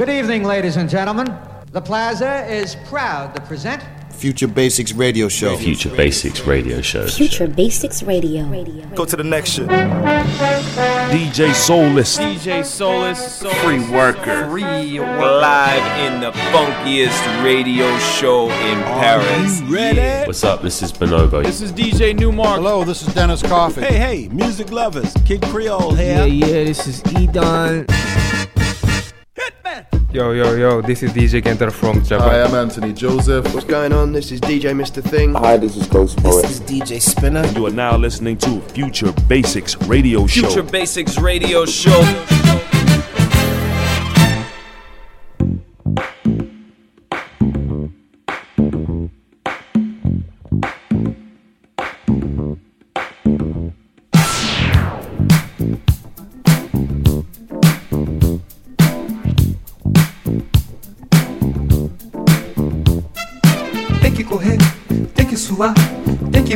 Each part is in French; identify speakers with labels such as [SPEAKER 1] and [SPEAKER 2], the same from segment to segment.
[SPEAKER 1] Good evening, ladies and gentlemen. The Plaza is proud to present
[SPEAKER 2] Future Basics Radio Show.
[SPEAKER 3] Future Basics Radio Show.
[SPEAKER 4] Future Basics Radio.
[SPEAKER 5] Go to the next shit.
[SPEAKER 6] DJ Soulless.
[SPEAKER 7] DJ Soulless.
[SPEAKER 5] Free worker.
[SPEAKER 7] Free
[SPEAKER 5] Live in the funkiest radio show in Paris.
[SPEAKER 6] Ready?
[SPEAKER 3] What's up? This is Bonobo.
[SPEAKER 7] This is DJ Newmark.
[SPEAKER 8] Hello, this is Dennis Coffey.
[SPEAKER 6] Hey, hey, music lovers. Kid Creole
[SPEAKER 9] Yeah,
[SPEAKER 6] here.
[SPEAKER 9] yeah, this is Edon. Yo, yo, yo, this is DJ Kenter from Japan.
[SPEAKER 10] Hi, I'm Anthony Joseph.
[SPEAKER 11] What's going on? This is DJ Mr. Thing.
[SPEAKER 2] Hi, this is Ghost Poet.
[SPEAKER 8] This is DJ Spinner.
[SPEAKER 6] You are now listening to Future Basics Radio Show.
[SPEAKER 5] Future Basics Radio Show.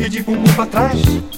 [SPEAKER 12] E de bumbum pra trás.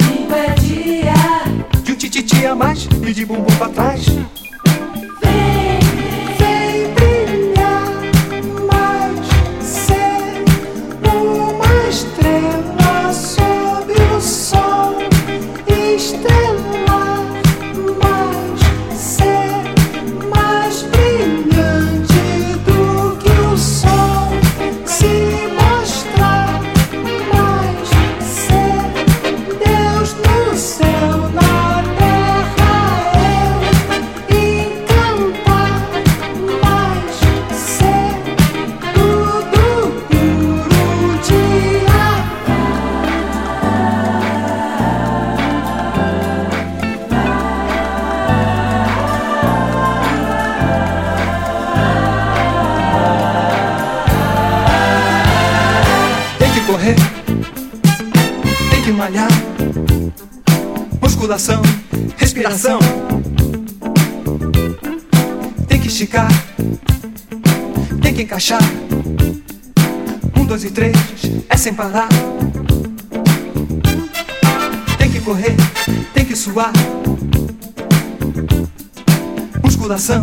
[SPEAKER 12] Mais e de bumbum pra trás. Parar. Tem que correr, tem que suar. Musculação,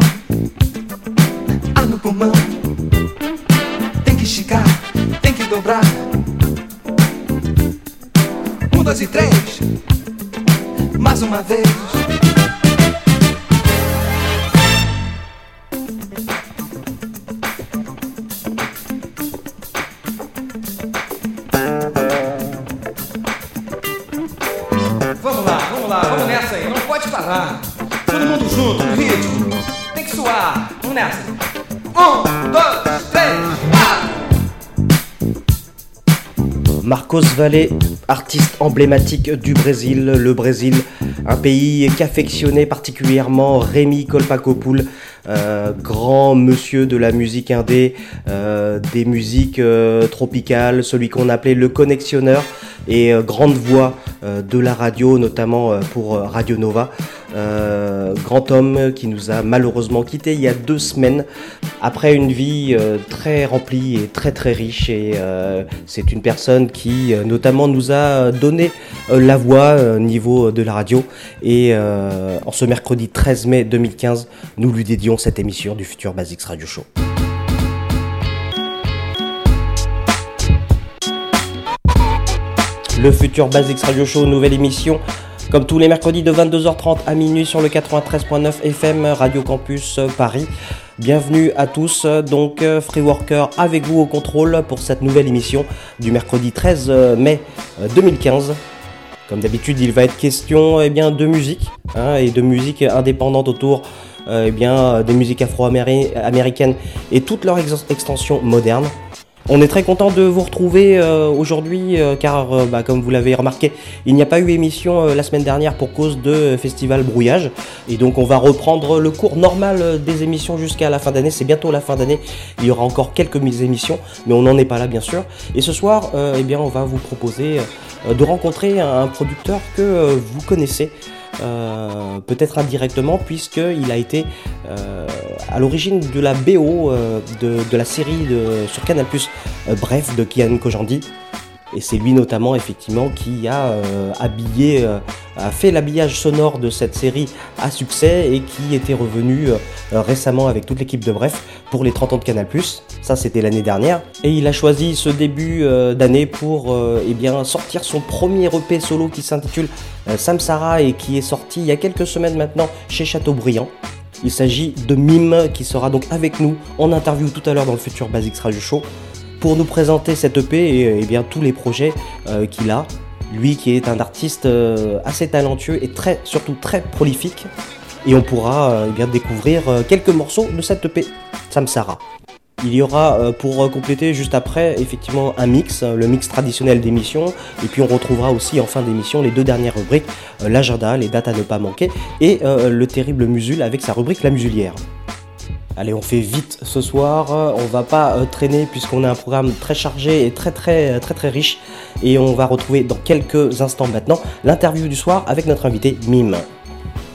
[SPEAKER 4] Artiste emblématique du Brésil, le Brésil, un pays qu'affectionnait particulièrement Rémi Colpacopoul, euh, grand monsieur de la musique indé, euh, des musiques euh, tropicales, celui qu'on appelait le connexionneur et grande voix de la radio, notamment pour Radio Nova. Grand homme qui nous a malheureusement quitté il y a deux semaines après une vie euh, très remplie et très très riche et euh, c'est une personne qui euh, notamment nous a donné la voix au niveau de la radio et en ce mercredi 13 mai 2015 nous lui dédions cette émission du futur Basics Radio Show. Le futur Basics Radio Show, nouvelle émission. Comme tous les mercredis de 22h30 à minuit sur le 93.9 FM Radio Campus Paris. Bienvenue à tous, euh, donc euh, Free Worker avec vous au contrôle pour cette nouvelle émission du mercredi 13 euh, mai euh, 2015. Comme d'habitude, il va être question eh bien, de musique hein, et de musique indépendante autour euh, eh bien, des musiques afro-américaines et toutes leurs ex- extensions modernes. On est très content de vous retrouver euh, aujourd'hui euh, car, euh, bah, comme vous l'avez remarqué, il n'y a pas eu émission la semaine dernière pour cause de Festival Brouillage. Et donc on va reprendre le cours normal des émissions jusqu'à la fin d'année. C'est bientôt la fin d'année. Il y aura encore quelques émissions, mais on n'en est pas là bien sûr. Et ce soir, eh bien, on va vous proposer de rencontrer un, producteur que vous connaissez. Euh, peut-être indirectement puisqu'il a été euh, à l'origine de la BO euh, de, la série sur Canal+, euh, bref, de Kian Kojandi. Et c'est lui notamment effectivement qui a euh, habillé, euh, a fait l'habillage sonore de cette série à succès et qui était revenu euh, récemment avec toute l'équipe de Bref pour les 30 ans de Canal+. Ça c'était l'année dernière. Et il a choisi ce début d'année pour eh sortir son premier EP solo qui s'intitule Samsara et qui est sorti il y a quelques semaines maintenant chez Chateaubriand. Il s'agit de Mime qui sera donc avec nous en interview tout à l'heure dans le futur Basics Radio Show pour nous présenter cette EP et, et bien tous les projets euh, qu'il a. Lui qui est un artiste euh, assez talentueux et surtout très prolifique. Et on pourra euh, eh bien découvrir quelques morceaux de cette EP, Samsara. Il y aura pour compléter juste après effectivement un mix, le mix traditionnel d'émission, et puis on retrouvera aussi en fin d'émission les deux dernières rubriques, l'agenda, les dates à ne pas manquer, et le terrible Musul avec sa rubrique La Musulière. Allez, on fait vite ce soir. euh, On va pas euh, traîner puisqu'on a un programme très chargé et très très très très riche. Et on va retrouver dans quelques instants maintenant l'interview du soir avec notre invité Mime.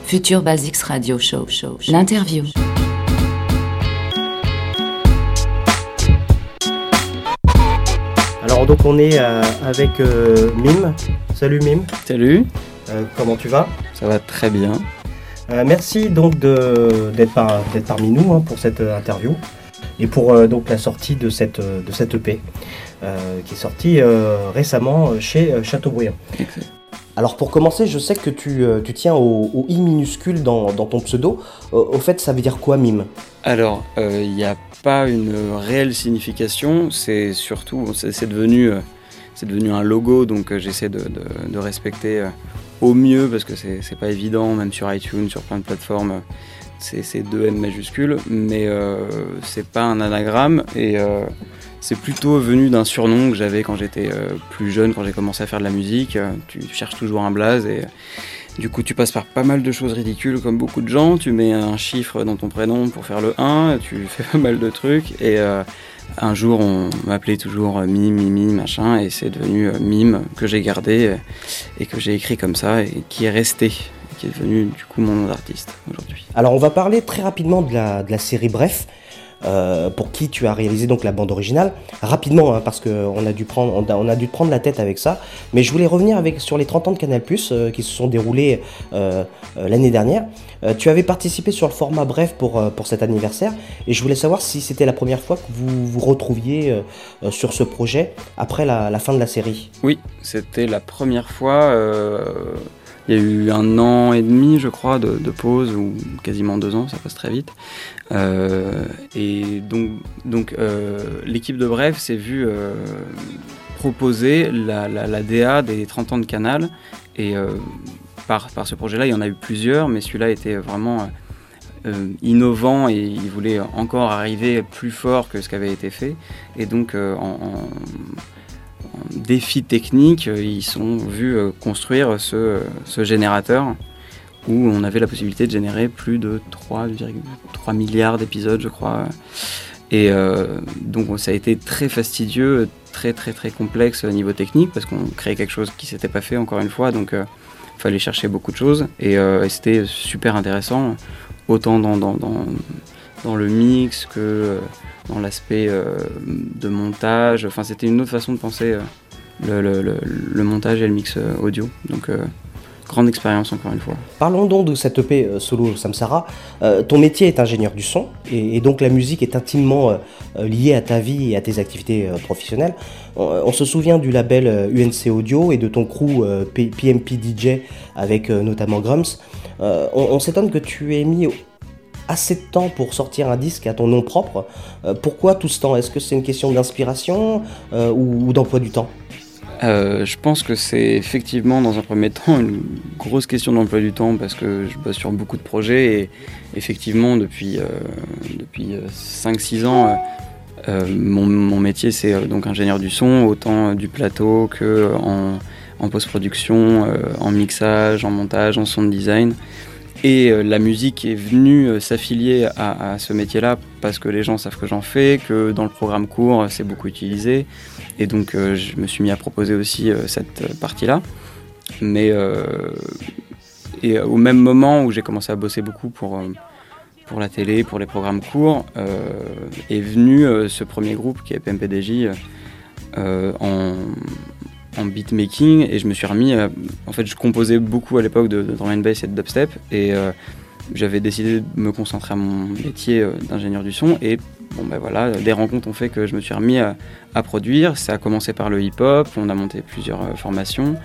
[SPEAKER 10] Future Basics Radio Show. show, show. L'interview.
[SPEAKER 4] Alors donc on est euh, avec euh, Mime. Salut Mime.
[SPEAKER 13] Salut,
[SPEAKER 4] Euh, comment tu vas?
[SPEAKER 13] Ça va très bien.
[SPEAKER 4] Euh, Merci donc d'être par- d'être parmi nous hein, pour cette euh, interview et pour euh, donc la sortie de cette de cette EP euh, qui est sortie euh, récemment chez Chateaubriand. Alors pour commencer, je sais que tu, tu tiens au, au i minuscule dans, dans ton pseudo. Euh, au fait, ça veut dire quoi mime?
[SPEAKER 13] Alors, euh, il n'y a pas une réelle signification, c'est surtout, c'est devenu, c'est devenu un logo, donc j'essaie de, de- de respecter euh, au mieux, parce que c'est pas évident, même sur iTunes, sur plein de plateformes, c'est deux M majuscules, mais euh, c'est pas un anagramme, et euh, c'est plutôt venu d'un surnom que j'avais quand j'étais euh, plus jeune, quand j'ai commencé à faire de la musique. Euh, Tu cherches toujours un blaze, et Du coup, tu passes par pas mal de choses ridicules, comme beaucoup de gens. Tu mets un chiffre dans ton prénom pour faire le 1, tu fais pas mal de trucs. Et un jour, on m'appelait toujours euh, Mime, Mimi, machin, et c'est devenu euh, Mime que j'ai gardé euh, et que j'ai écrit comme ça et qui est resté, qui est devenu du coup mon nom d'artiste aujourd'hui.
[SPEAKER 4] Alors on va parler très rapidement de la, de la série Bref, euh, pour qui tu as réalisé donc la bande originale. Rapidement, hein, parce qu'on a, dû prendre- on a, dû te prendre la tête avec ça. Mais je voulais revenir avec, sur les 30 ans de Canal+, euh, qui se sont déroulés euh, euh, l'année dernière. Tu avais participé sur le format Bref pour, pour cet anniversaire. Et je voulais savoir si c'était la première fois que vous vous retrouviez sur ce projet après la, fin de la série.
[SPEAKER 13] Oui, c'était la première fois. il y a eu un an et demi, je crois, de pause, ou quasiment deux ans, ça passe très vite. Euh, et donc, donc euh, l'équipe de Bref s'est vue euh, proposer la, DA des 30 ans de Canal. Et par, par ce projet-là, il y en a eu plusieurs, mais celui-là était vraiment innovant et il voulait encore arriver plus fort que ce qui avait été fait. Et donc, en, défi technique, ils sont vus construire ce, générateur où on avait la possibilité de générer plus de 3,3 milliards d'épisodes, je crois. Et donc ça a été très fastidieux, très très très complexe au niveau technique parce qu'on créait quelque chose qui s'était pas fait encore une fois. Donc il fallait chercher beaucoup de choses et, et c'était super intéressant, autant dans, dans, dans, le mix que euh, dans l'aspect euh, de montage. Enfin, c'était une autre façon de penser euh, le, montage et le mix audio. Grande expérience encore une fois.
[SPEAKER 4] Parlons donc de cette EP solo Samsara. ton métier est ingénieur du son et, donc la musique est intimement liée à ta vie et à tes activités professionnelles. On, se souvient du label UNC Audio et de ton crew PMP DJ avec notamment Grums. on, on s'étonne que tu aies mis assez de temps pour sortir un disque à ton nom propre. Euh, pourquoi tout ce temps? Est-ce que c'est une question d'inspiration euh, ou, d'emploi du temps?
[SPEAKER 13] Euh, je pense que c'est effectivement dans un premier temps une grosse question d'emploi du temps parce que je bosse sur beaucoup de projets et effectivement depuis, depuis 5-6 ans mon, métier c'est donc ingénieur du son, autant du plateau que en, en post-production, en mixage, en montage, en sound design. Et euh, la musique est venue euh, s'affilier à, ce métier-là parce que les gens savent que j'en fais, que dans le programme court, euh, c'est beaucoup utilisé. Et donc, je me suis mis à proposer aussi cette partie-là. Mais et au même moment où j'ai commencé à bosser beaucoup pour, pour la télé, pour les programmes courts, est venu ce premier groupe qui est PMPDJ en, en beatmaking et je me suis remis. en fait, je composais beaucoup à l'époque de, drum and bass et de dubstep et euh, j'avais décidé de me concentrer à mon métier euh, d'ingénieur du son et bon ben voilà, des rencontres ont fait que je me suis remis à, produire. Ça a commencé par le hip-hop, on a monté plusieurs euh, formations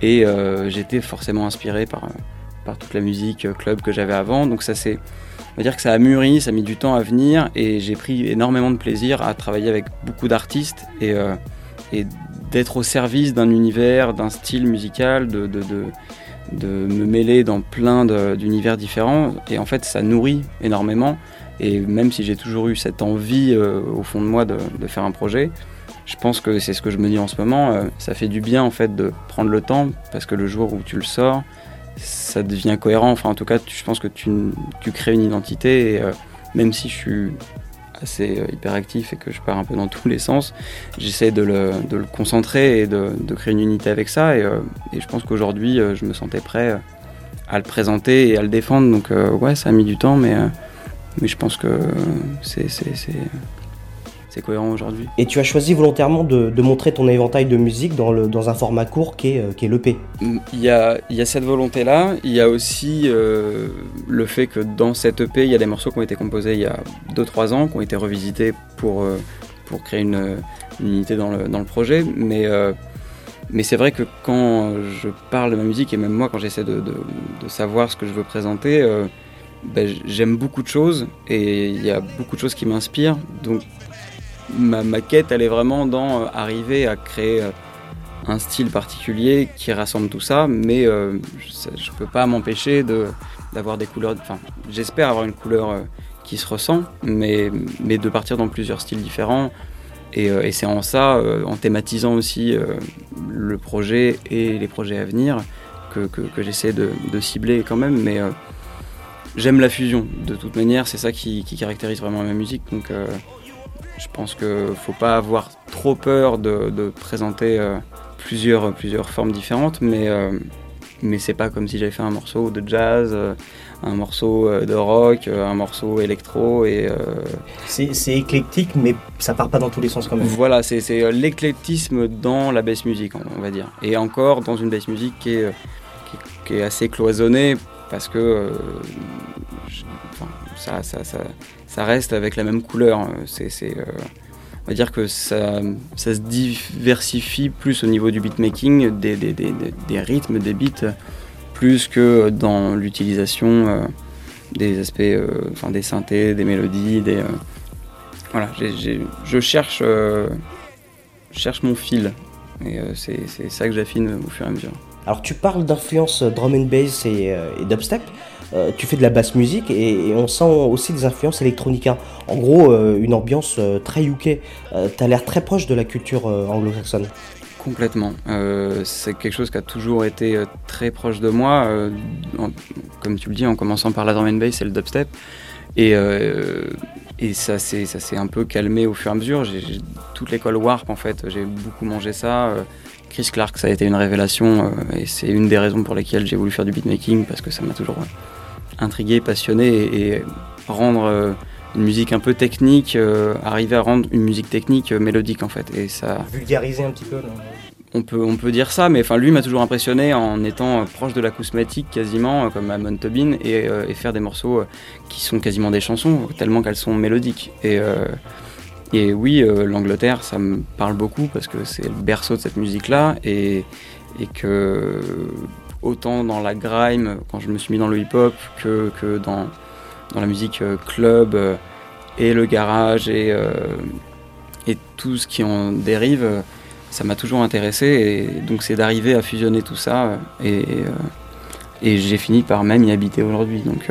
[SPEAKER 13] et j'étais forcément inspiré par, par toute la musique club que j'avais avant. Donc ça c'est on va dire que ça a mûri, ça a mis du temps à venir et j'ai pris énormément de plaisir à travailler avec beaucoup d'artistes et, et d'être au service d'un univers, d'un style musical, de, de, de, me mêler dans plein d'univers différents. Et en fait, ça nourrit énormément. Et même si j'ai toujours eu cette envie euh, au fond de moi de, faire un projet, je pense que c'est ce que je me dis en ce moment. Euh, ça fait du bien en fait de prendre le temps parce que le jour où tu le sors, ça devient cohérent. Enfin, en tout cas, je pense que tu, tu crées une identité. Et euh, même si je suis assez euh, hyperactif et que je pars un peu dans tous les sens, j'essaie de le, de le, concentrer et de, de, créer une unité avec ça. Et, euh, et je pense qu'aujourd'hui, euh, je me sentais prêt à le présenter et à le défendre. Donc ouais, ça a mis du temps, mais, mais je pense que c'est cohérent aujourd'hui.
[SPEAKER 4] Et tu as choisi volontairement de, montrer ton éventail de musique dans, le, dans un format court qui est, euh, est l'EP.
[SPEAKER 13] Il y a, il y a cette volonté-là. Il y a aussi euh, le fait que dans cette EP, il y a des morceaux qui ont été composés il y a 2-3 ans, qui ont été revisités pour, euh, pour créer une, unité dans le, dans le, projet. Mais, mais c'est vrai que quand je parle de ma musique, et même moi quand j'essaie de, de, de, savoir ce que je veux présenter, ben, j'aime beaucoup de choses et il y a beaucoup de choses qui m'inspirent. Donc ma, quête, elle est vraiment dans euh, arriver à créer euh, un style particulier qui rassemble tout ça, mais euh, je ne peux pas m'empêcher d'avoir des couleurs. Enfin, j'espère avoir une couleur qui se ressent, mais, mais de partir dans plusieurs styles différents. Et, c'est en ça, en thématisant aussi le projet et les projets à venir, que, j'essaie de, de, cibler quand même. Mais j'aime la fusion, de toute manière, c'est ça qui, qui, caractérise vraiment ma musique. Donc je pense qu'il ne faut pas avoir trop peur de, présenter euh, plusieurs, plusieurs formes différentes, mais, euh, mais c'est pas comme si j'avais fait un morceau de jazz, euh, un morceau de rock, un morceau électro. et
[SPEAKER 4] C'est éclectique, mais ça part pas dans tous les sens quand même.
[SPEAKER 13] Voilà, c'est l'éclectisme dans la bass music, on va dire. Et encore dans une bass music qui est, qui, est assez cloisonnée, parce que ça, ça, ça ça reste avec la même couleur. Euh, on va dire que ça, se diversifie plus au niveau du beatmaking, des, des, rythmes, des beats, plus que dans l'utilisation euh, des aspects, euh, des synthés, des mélodies, voilà. je cherche, cherche mon fil et c'est, ça que j'affine au fur et à mesure.
[SPEAKER 4] Alors tu parles d'influence drum and bass et, et dubstep. Euh, tu fais de la basse musique et, on sent aussi des influences électronica. En gros, euh, une ambiance euh, très UK. tu as l'air très proche de la culture anglo-saxonne.
[SPEAKER 14] Complètement. C'est quelque chose qui a toujours été très proche de moi. Comme tu le dis, en commençant par la drum and bass et le dubstep. Et, ça s'est un peu calmé au fur et à mesure. Toute l'école Warp, en fait, j'ai beaucoup mangé ça. Chris Clark, ça a été une révélation. et c'est une des raisons pour lesquelles j'ai voulu faire du beatmaking, parce que ça m'a toujours intrigué, passionné. Et, et rendre euh, une musique un peu technique, euh, arriver à rendre une musique technique euh, mélodique, en fait. Et ça
[SPEAKER 4] Vulgariser un petit peu. non?
[SPEAKER 14] On peut, on peut dire ça, mais enfin, lui m'a toujours impressionné en étant euh, proche de l'acousmatique quasiment, comme Amon Tobin, et, et faire des morceaux qui sont quasiment des chansons, tellement qu'elles sont mélodiques. Et, et oui, l'Angleterre, ça me parle beaucoup parce que c'est le berceau de cette musique-là, et, et que autant dans la grime, quand je me suis mis dans le hip-hop, que, que dans, la musique euh, club, euh, et le garage, et, euh, et tout ce qui en dérive, ça m'a toujours intéressé et donc c'est d'arriver à fusionner tout ça et, et, j'ai fini par même y habiter aujourd'hui donc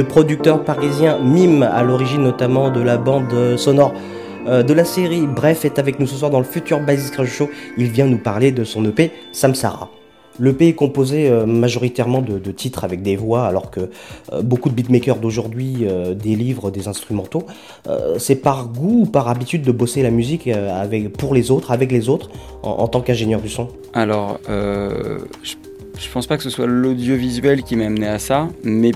[SPEAKER 4] Le producteur parisien Mime, à l'origine notamment de la bande sonore euh, de la série Bref est avec nous ce soir dans le futur Basics Radio Show. Il vient nous parler de son EP Samsara. L'EP est composé euh, majoritairement de, titres avec des voix, alors que euh, beaucoup de beatmakers d'aujourd'hui euh, délivrent des instrumentaux. Euh, c'est par goût ou par habitude de bosser la musique euh, pour les autres, avec les autres, en, tant qu'ingénieur du son
[SPEAKER 13] Alors, euh, je pense pas que ce soit l'audiovisuel qui m'a amené à ça, mais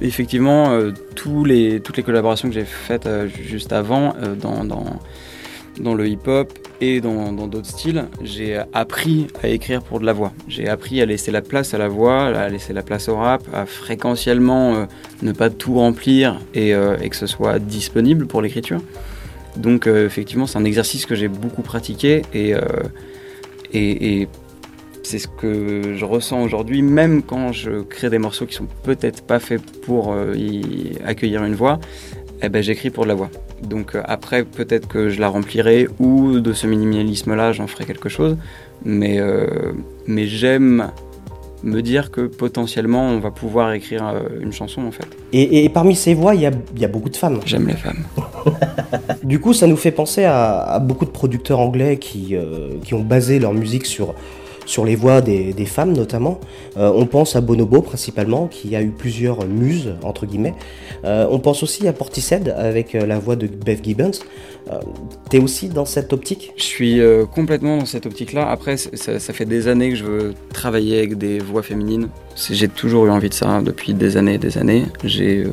[SPEAKER 13] effectivement, euh, toutes les collaborations que j'ai faites euh, juste avant, euh, dans, le hip-hop et dans d'autres styles, j'ai appris à écrire pour de la voix. J'ai appris à laisser la place à la voix, à laisser la place au rap, à fréquentiellement ne pas tout remplir et, que ce soit disponible pour l'écriture. Donc effectivement, c'est un exercice que j'ai beaucoup pratiqué et c'est ce que je ressens aujourd'hui, même quand je crée des morceaux qui sont peut-être pas faits pour euh, y accueillir une voix, eh ben, j'écris pour de la voix. Donc euh, après, peut-être que je la remplirai ou de ce minimalisme-là, j'en ferai quelque chose. Mais, euh, mais j'aime me dire que potentiellement, on va pouvoir écrire euh, une chanson en fait.
[SPEAKER 4] Et, et parmi ces voix, il y a, y a beaucoup de femmes.
[SPEAKER 13] J'aime les femmes.
[SPEAKER 4] Du coup, ça nous fait penser à, à beaucoup de producteurs anglais qui, qui ont basé leur musique sur, sur les voix des, femmes notamment. Euh, on pense à Bonobo principalement, qui a eu plusieurs muses, entre guillemets. Euh, on pense aussi à Portishead avec euh, la voix de Bev Gibbons. Euh, T'es aussi dans cette optique?
[SPEAKER 13] Je suis complètement dans cette optique-là. Après, ça, fait des années que je veux travailler avec des voix féminines. J'ai toujours eu envie de ça depuis des années et des années. J'ai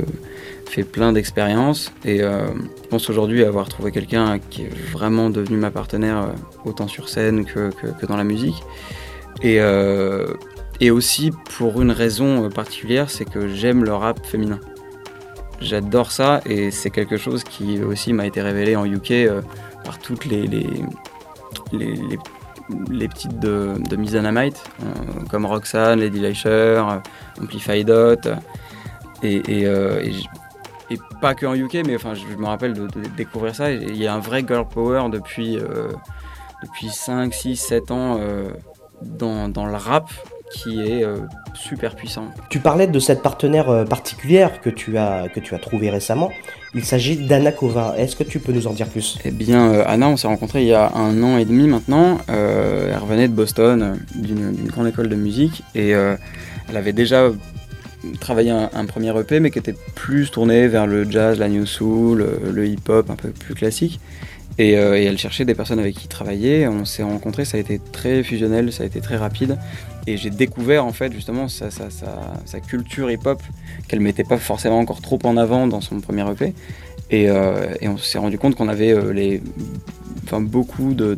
[SPEAKER 13] fait plein d'expériences et je pense aujourd'hui avoir trouvé quelqu'un qui est vraiment devenu ma partenaire autant sur scène que dans la musique. Et, euh, et aussi pour une raison euh, particulière, c'est que j'aime le rap féminin. J'adore ça et c'est quelque chose qui aussi m'a été révélé en UK euh, par toutes les, les, petites de, de Miss comme Roxanne, Lady Leisure, Amplify Dot. Et, et, et pas que en UK, mais enfin, je, me rappelle de, découvrir ça. Il y a un vrai girl power depuis, depuis 5, 6, 7 ans dans, dans le rap qui est euh, super puissant.
[SPEAKER 4] Tu parlais de cette partenaire euh, particulière que tu as, que tu as trouvée récemment. Il s'agit d'Anna Kovin. Est-ce que tu peux nous en dire plus?
[SPEAKER 13] Eh bien, euh, Anna, on s'est rencontrés il y a un an et demi maintenant. Euh, elle revenait de Boston, d'une grande école de musique, et elle avait déjà travaillé un, un premier EP, mais qui était plus tourné vers le jazz, la new soul, le hip-hop un peu plus classique. Et, euh, et elle cherchait des personnes avec qui travailler. On s'est rencontrés, ça a été très fusionnel, ça a été très rapide. Et j'ai découvert en fait justement sa, culture hip-hop qu'elle mettait pas forcément encore trop en avant dans son premier EP. Et, euh, et on s'est rendu compte qu'on avait euh, beaucoup de,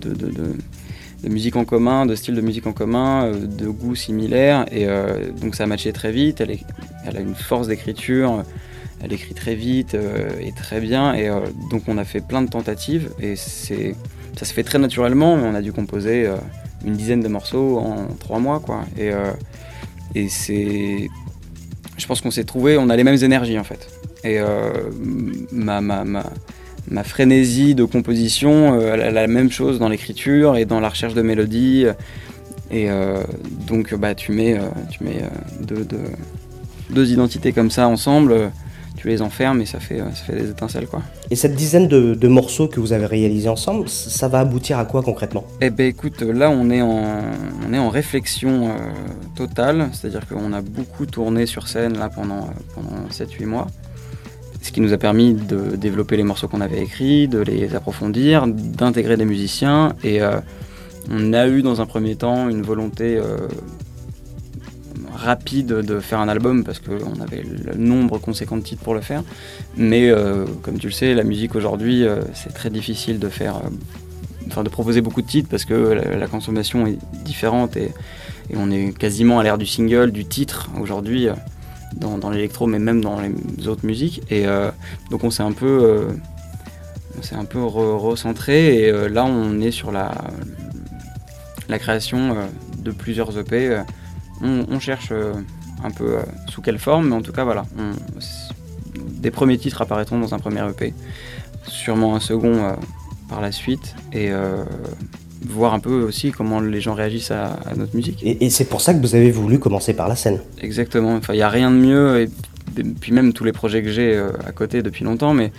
[SPEAKER 13] musique en commun, de styles de musique en commun, de goûts similaires. Et donc ça a matché très vite. Elle a une force d'écriture. Elle écrit très vite euh, et très bien. Et euh, donc on a fait plein de tentatives. Et c'est, ça se fait très naturellement. On a dû composer euh, une dizaine de morceaux en trois mois. Quoi. Et, c'est. Je pense qu'on s'est trouvé, on a les mêmes énergies en fait. Et ma, ma, ma, ma frénésie de composition, elle a la même chose dans l'écriture et dans la recherche de mélodies. Et donc, bah, tu mets, tu mets deux, deux, deux identités comme ça ensemble, tu les enfermes et ça fait, euh, ça fait des étincelles. quoi.
[SPEAKER 4] Et cette dizaine de, de morceaux que vous avez réalisés ensemble, ça va aboutir à quoi concrètement?
[SPEAKER 13] Eh ben écoute, là on est en, on est en réflexion euh, totale, c'est-à-dire qu'on a beaucoup tourné sur scène là pendant, euh, pendant 7-8 mois, ce qui nous a permis de développer les morceaux qu'on avait écrits, de les approfondir, d'intégrer des musiciens et euh, on a eu dans un premier temps une volonté euh, rapide de faire un album parce qu'on avait le nombre conséquent de titres pour le faire. Mais euh, comme tu le sais, la musique aujourd'hui, euh, c'est très difficile de faire, euh, enfin de proposer beaucoup de titres parce que la, consommation est différente et, on est quasiment à l'ère du single, du titre aujourd'hui dans, l'électro, mais même dans les autres musiques. Et donc on s'est un peu, on s'est un peu re- recentré et là on est sur la, la création de plusieurs EP. On, on cherche euh, un peu euh, sous quelle forme, mais en tout cas, voilà. on- des premiers titres apparaîtront dans un premier EP, sûrement un second euh, par la suite, et voir un peu aussi comment les gens réagissent à, à notre musique.
[SPEAKER 4] Et, et c'est pour ça que vous avez voulu commencer par la scène.
[SPEAKER 13] Exactement, enfin, il n'y a rien de mieux, et puis même tous les projets que j'ai euh, à côté depuis longtemps, mais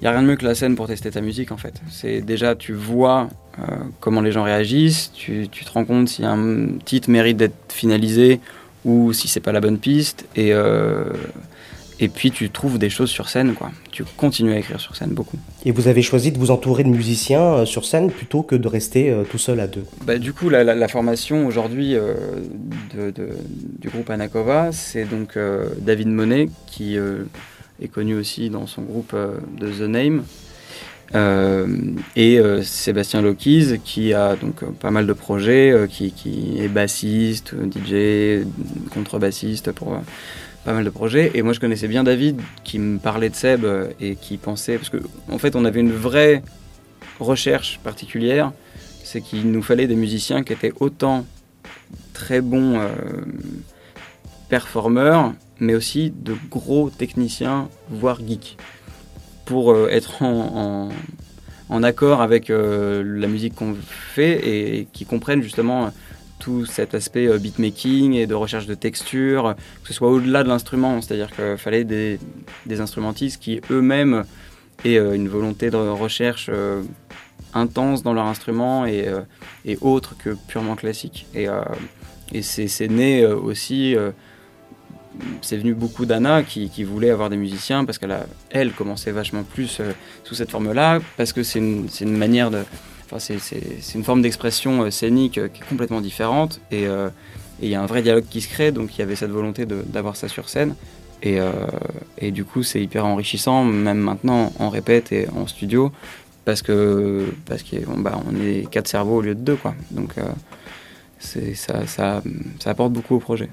[SPEAKER 13] il n'y a rien de mieux que la scène pour tester ta musique en fait. C'est déjà, tu vois euh, comment les gens réagissent, tu, tu te rends compte si un titre mérite d'être finalisé ou si c'est pas la bonne piste, et, euh, et puis tu trouves des choses sur scène, quoi. Tu continues à écrire sur scène beaucoup.
[SPEAKER 4] Et vous avez choisi de vous entourer de musiciens euh, sur scène plutôt que de rester euh, tout seul à deux?
[SPEAKER 13] Bah, du coup, la, la- la formation aujourd'hui de- de- du groupe Anakova, c'est donc David Monet, qui est connu aussi dans son groupe euh, de The Name, euh, et euh, Sébastien Lokiz, qui a donc pas mal de projets, qui, qui est bassiste, DJ, contrebassiste pour pas mal de projets. Et moi, je connaissais bien David, qui me parlait de Seb et qui pensait, parce que en fait, on avait une vraie recherche particulière, c'est qu'il nous fallait des musiciens qui étaient autant très bons performeurs, mais aussi de gros techniciens, voire geeks, pour euh, être en, accord avec euh, la musique qu'on fait et, qui comprennent justement euh, tout cet aspect beatmaking et de recherche de texture, que ce soit au-delà de l'instrument, c'est-à-dire qu'il fallait des, instrumentistes qui eux-mêmes aient une volonté de recherche intense dans leur instrument et, et autre que purement classique. Et, et c'est né aussi, c'est venu beaucoup d'Anna qui, voulait avoir des musiciens parce qu'elle elle commençait vachement plus euh, sous cette forme-là, parce que c'est une, manière de. Enfin, c'est- une forme d'expression euh, scénique euh, qui est complètement différente et il y a un vrai dialogue qui se crée, donc il y avait cette volonté d'avoir ça sur scène. Et, du coup, c'est hyper enrichissant, même maintenant en répète et en studio, parce que parce qu'on bah, est quatre cerveaux au lieu de deux, quoi. Donc ça apporte beaucoup au projet.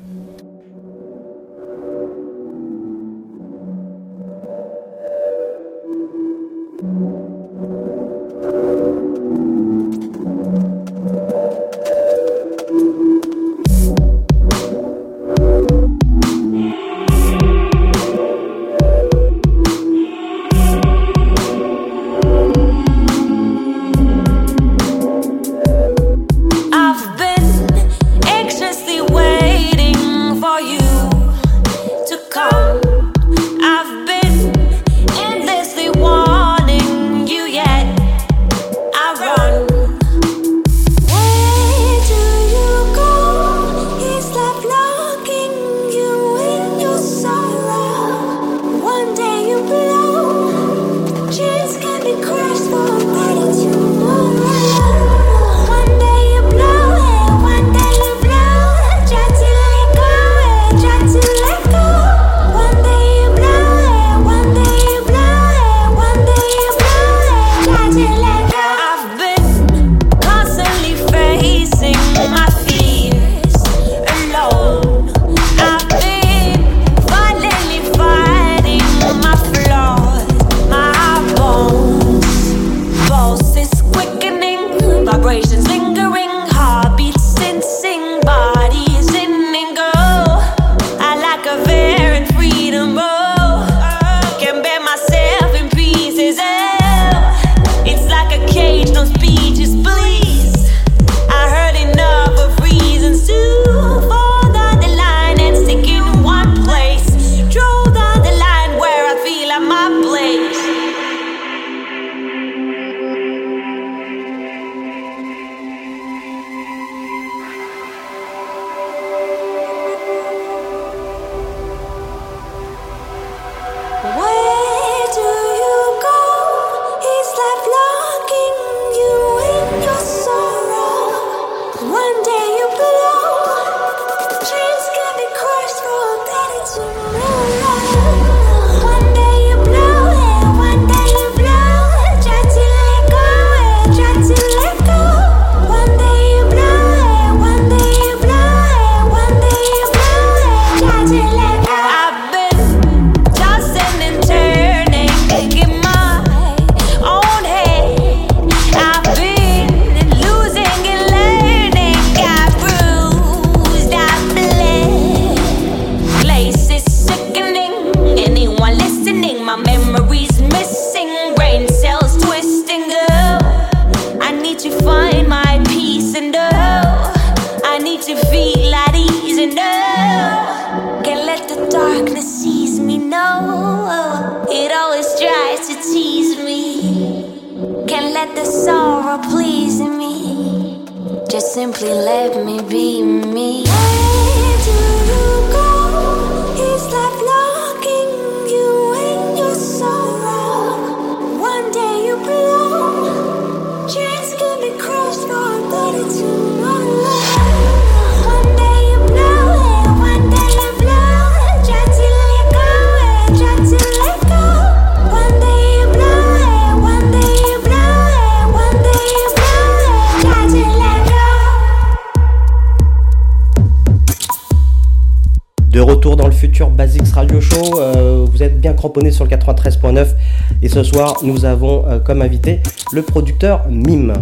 [SPEAKER 4] Nous avons euh, comme invité le producteur Mime.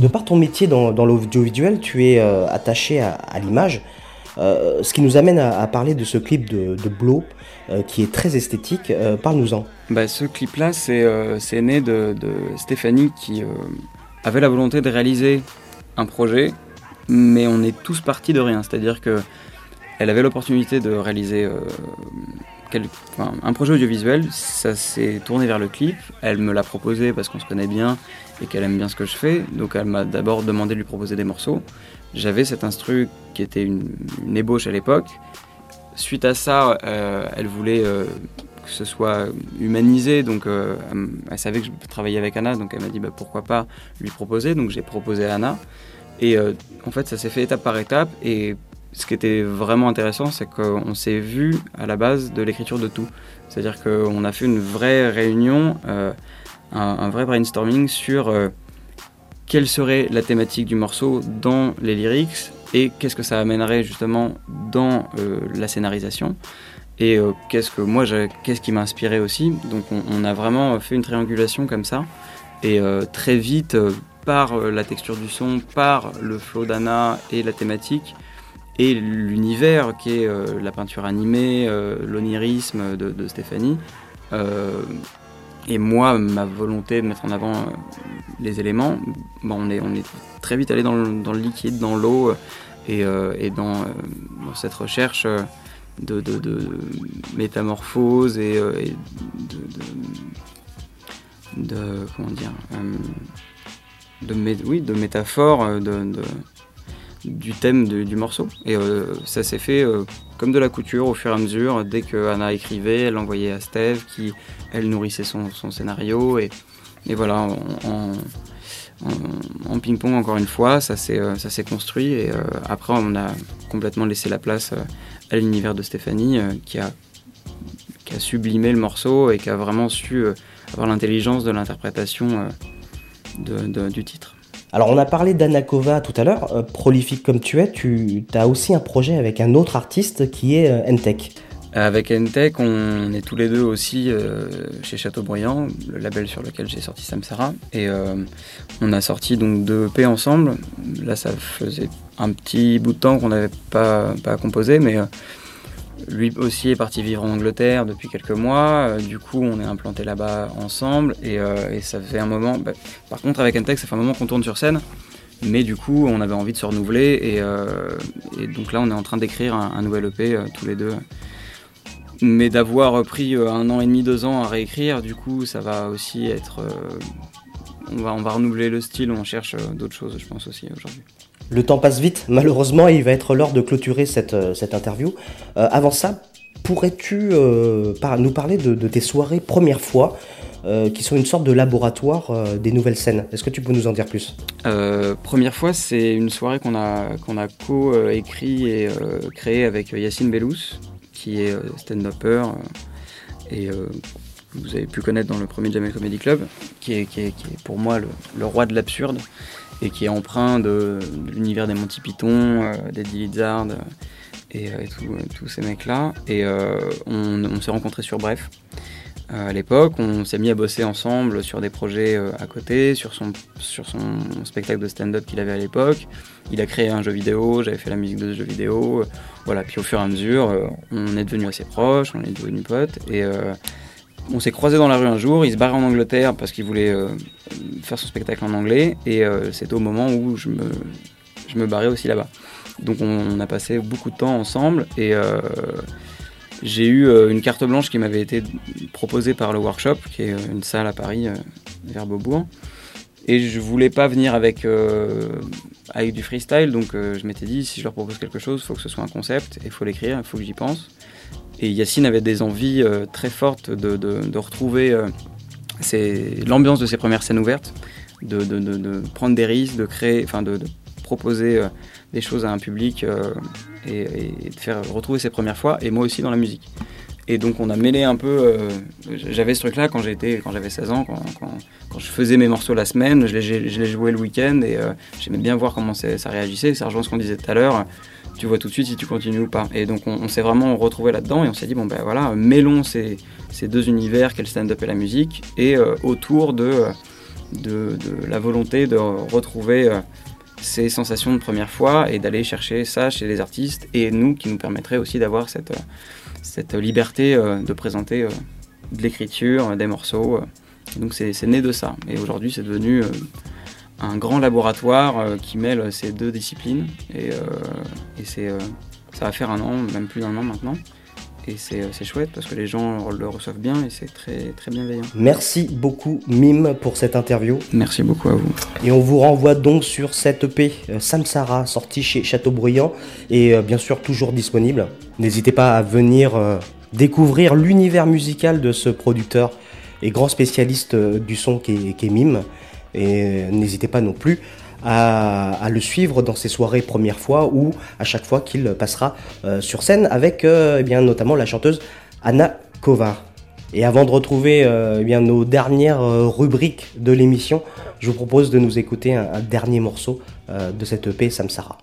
[SPEAKER 4] De par ton métier dans, l'audiovisuel, tu es euh, attaché à, l'image, euh, ce qui nous amène à, parler de ce clip de, euh, qui est très esthétique. Parle-nous-en.
[SPEAKER 13] Bah, ce clip-là, c'est né de, Stéphanie qui avait la volonté de réaliser un projet, mais on est tous partis de rien. C'est-à-dire que elle avait l'opportunité de réaliser un projet audiovisuel. Ça s'est tourné vers le clip. Elle me l'a proposé parce qu'on se connaît bien et qu'elle aime bien ce que je fais. Donc elle m'a d'abord demandé de lui proposer des morceaux. J'avais cet instru qui était une, ébauche à l'époque. Suite à ça, euh, elle voulait euh, que ce soit humanisé, donc euh, elle, savait que je travaillais avec Anna, donc elle m'a dit bah, pourquoi pas lui proposer, donc j'ai proposé à Anna. Et en fait, ça s'est fait étape par étape, et ce qui était vraiment intéressant, c'est qu'on s'est vu à la base de l'écriture de tout. C'est-à-dire qu'on a fait une vraie réunion, euh, un, vrai brainstorming sur euh, quelle serait la thématique du morceau dans les lyrics et qu'est-ce que ça amènerait justement dans euh, la scénarisation. Et qu'est-ce que moi qu'est-ce qui m'a inspiré aussi. Donc on, on a vraiment fait une triangulation comme ça. Et très vite par la texture du son par le flow d'Anna et la thématique et l'univers qui est euh, la peinture animée euh, l'onirisme de, Stéphanie euh, et moi, ma volonté de mettre en avant les éléments, bon, on, est, très vite allé dans le, liquide, dans l'eau, et, dans, cette recherche de, de- métamorphose et, de, Comment dire de, Oui, de métaphore de- du thème du morceau. Et euh, ça s'est fait euh, comme de la couture au fur et à mesure. Dès que Anna écrivait, elle l'envoyait à Steve, qui elle nourrissait son, scénario. Et, et voilà, en, ping-pong, encore une fois, ça s'est euh, construit. Et après, on a complètement laissé la place à l'univers de Stéphanie, qui, a, qui a sublimé le morceau et qui a vraiment su avoir l'intelligence de l'interprétation du titre.
[SPEAKER 4] Alors on a parlé d'Anakova tout à l'heure, euh, prolifique comme tu es, tu as aussi un projet avec un autre artiste qui est euh, Entech.
[SPEAKER 13] Avec Entech, on est tous les deux aussi euh, chez Chateaubriand, le label sur lequel j'ai sorti Samsara. Et euh, on a sorti donc deux EP ensemble. Là, ça faisait un petit bout de temps qu'on n'avait pas, pas composé, mais lui aussi est parti vivre en Angleterre depuis quelques mois. Euh, du coup, on est implanté là-bas ensemble. Et, euh, ça fait un moment. bah, par contre, avec Entech, ça fait un moment qu'on tourne sur scène. Mais du coup, on avait envie de se renouveler. Et, euh, donc là, on est en train d'écrire un, nouvel EP tous les deux. Mais d'avoir pris un an et demi, deux ans à réécrire, du coup, ça va aussi être. on, va, renouveler le style, on cherche d'autres choses, je pense aussi aujourd'hui.
[SPEAKER 4] Le temps passe vite, malheureusement, il va être l'heure de clôturer cette, euh, interview. Euh, avant ça, pourrais-tu euh, nous parler de, tes soirées première fois, qui sont une sorte de laboratoire des nouvelles scènes? Est-ce que tu peux nous en dire plus?
[SPEAKER 13] Première fois, c'est une soirée qu'on a, co-écrit et créée avec Yacine Bellous, qui est stand-upper et que vous avez pu connaître dans le premier Jamel Comedy Club, qui est, pour moi le roi de l'absurde et qui est empreint de, l'univers des Monty Python, euh, des Lizard et, euh, et euh, tous ces mecs-là. Et on, s'est rencontrés sur Bref. À l'époque, on s'est mis à bosser ensemble sur des projets à côté, sur son, spectacle de stand-up qu'il avait à l'époque. Il a créé un jeu vidéo, j'avais fait la musique de ce jeu vidéo. voilà, puis au fur et à mesure, on est devenus assez proches, on est devenus potes. On s'est croisés dans la rue un jour, il se barrait en Angleterre parce qu'il voulait euh, faire son spectacle en anglais. Et euh, c'était au moment où je me, je barrais aussi là-bas. Donc on, a passé beaucoup de temps ensemble et euh, j'ai eu euh, une carte blanche qui m'avait été proposée par le workshop, qui est une salle à Paris, vers Beaubourg. Et je voulais pas venir avec, avec du freestyle, donc je m'étais dit, si je leur propose quelque chose, il faut que ce soit un concept, il faut l'écrire, il faut que j'y pense. Et Yacine avait des envies euh, très fortes de, de- retrouver euh, l'ambiance de ses premières scènes ouvertes, de, de- prendre des risques, de créer, enfin de, proposer euh, des choses à un public euh, et, de faire retrouver ses premières fois, et moi aussi dans la musique. Et donc on a mêlé un peu. j'avais ce truc-là quand j'étais, quand j'avais 16 ans, quand, quand- je faisais mes morceaux la semaine, je les, je les jouais le week-end et j'aimais bien voir comment ça réagissait. Ça rejoint ce qu'on disait tout à l'heure. Tu vois tout de suite si tu continues ou pas. Et donc on, s'est vraiment retrouvé là-dedans et on s'est dit bon ben voilà, mêlons ces, ces deux univers qu'est le stand-up et la musique et euh, autour de, euh, de, de la volonté de retrouver euh, ces sensations de première fois et d'aller chercher ça chez les artistes et nous qui nous permettrait aussi d'avoir cette, cette liberté de présenter de l'écriture, des morceaux. donc c'est né de ça. Et aujourd'hui c'est devenu un grand laboratoire euh, qui mêle ces deux disciplines. Et, euh, et c'est, euh, ça va faire un an, même plus d'un an maintenant. Et c'est chouette parce que les gens le reçoivent bien et c'est très, très bienveillant.
[SPEAKER 4] Merci beaucoup Mime pour cette interview.
[SPEAKER 13] Merci beaucoup à vous.
[SPEAKER 4] Et on vous renvoie donc sur cette EP Samsara sortie chez Châteaubriand et bien sûr toujours disponible. N'hésitez pas à venir découvrir l'univers musical de ce producteur et grand spécialiste du son qui est, qui est Mime. Et n'hésitez pas non plus à, le suivre dans ses soirées première fois ou à chaque fois qu'il passera euh, sur scène avec euh, eh bien, notamment la chanteuse Anna Kova. Et avant de retrouver euh, eh nos dernières rubriques de l'émission, je vous propose de nous écouter un, un dernier morceau de cette EP Samsara.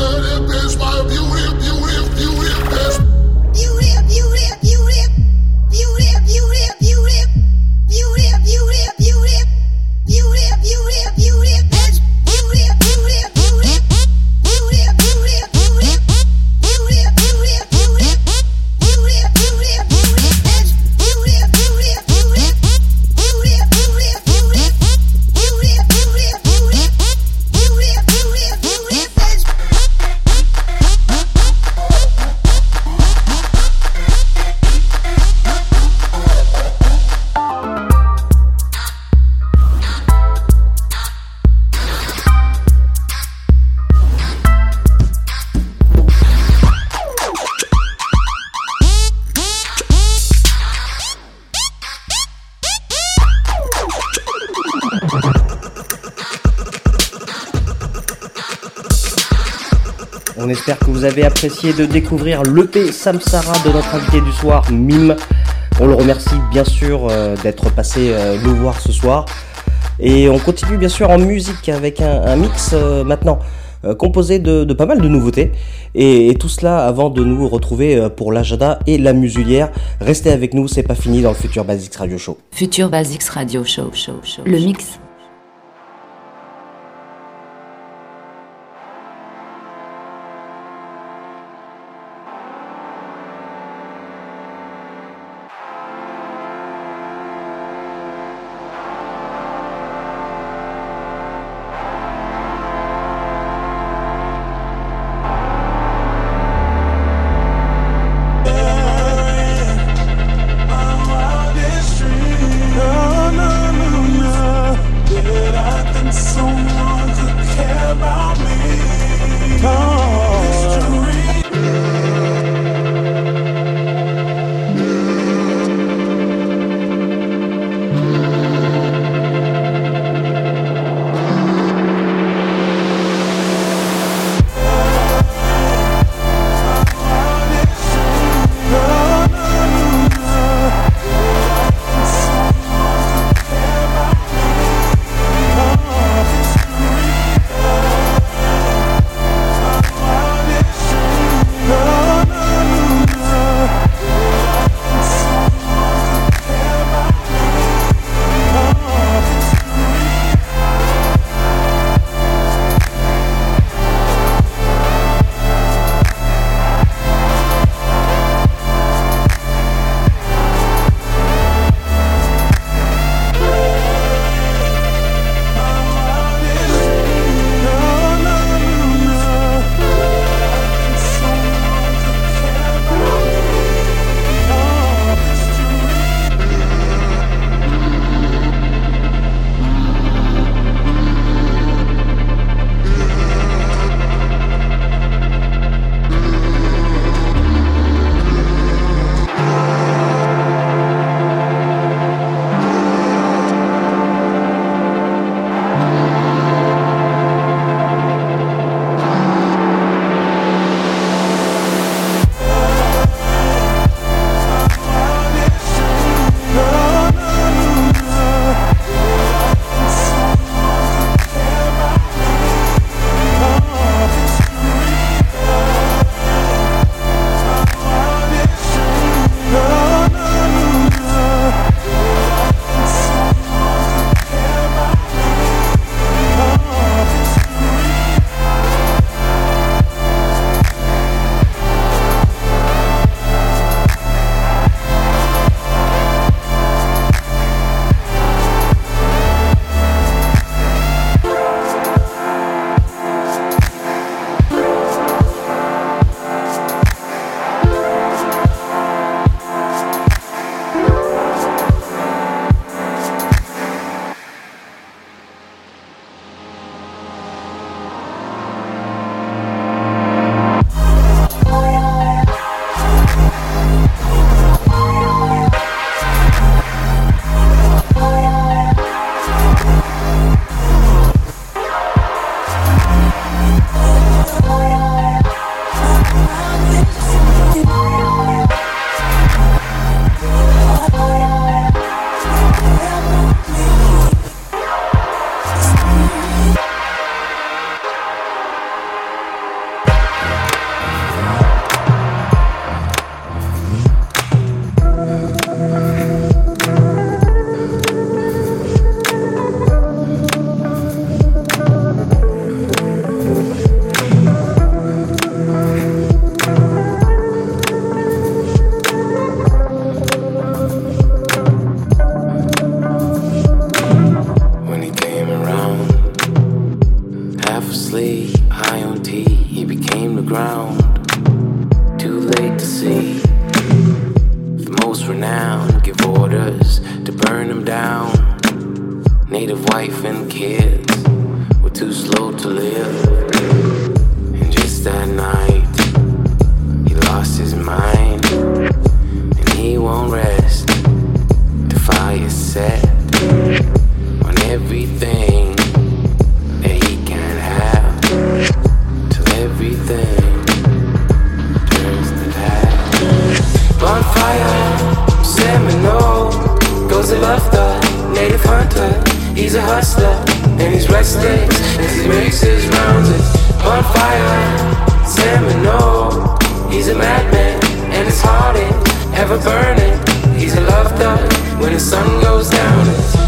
[SPEAKER 15] Dirty bitch, my beauty, beauty,
[SPEAKER 4] avez apprécié de découvrir l'EP Samsara de notre invité du soir, Mime. On le remercie bien sûr euh, d'être passé euh, nous voir ce soir. Et on continue bien sûr en musique avec un, un mix euh, maintenant euh, composé de, de pas mal de nouveautés. Et, et tout cela avant de nous retrouver euh, pour l'agenda et la musulière. Restez avec nous, c'est pas fini dans le Futur Basics Radio Show.
[SPEAKER 10] Future Basics Radio Show. show, show le mix.
[SPEAKER 16] Most renowned give orders to burn them down. Native wife and kids were too slow to live. And just that night, he lost his mind. He's a hustler and he's restless as he makes his rounds. It's on fire, seminal. He's a madman and his heart is ever burning. He's a love thug when the sun goes down.
[SPEAKER 6] It's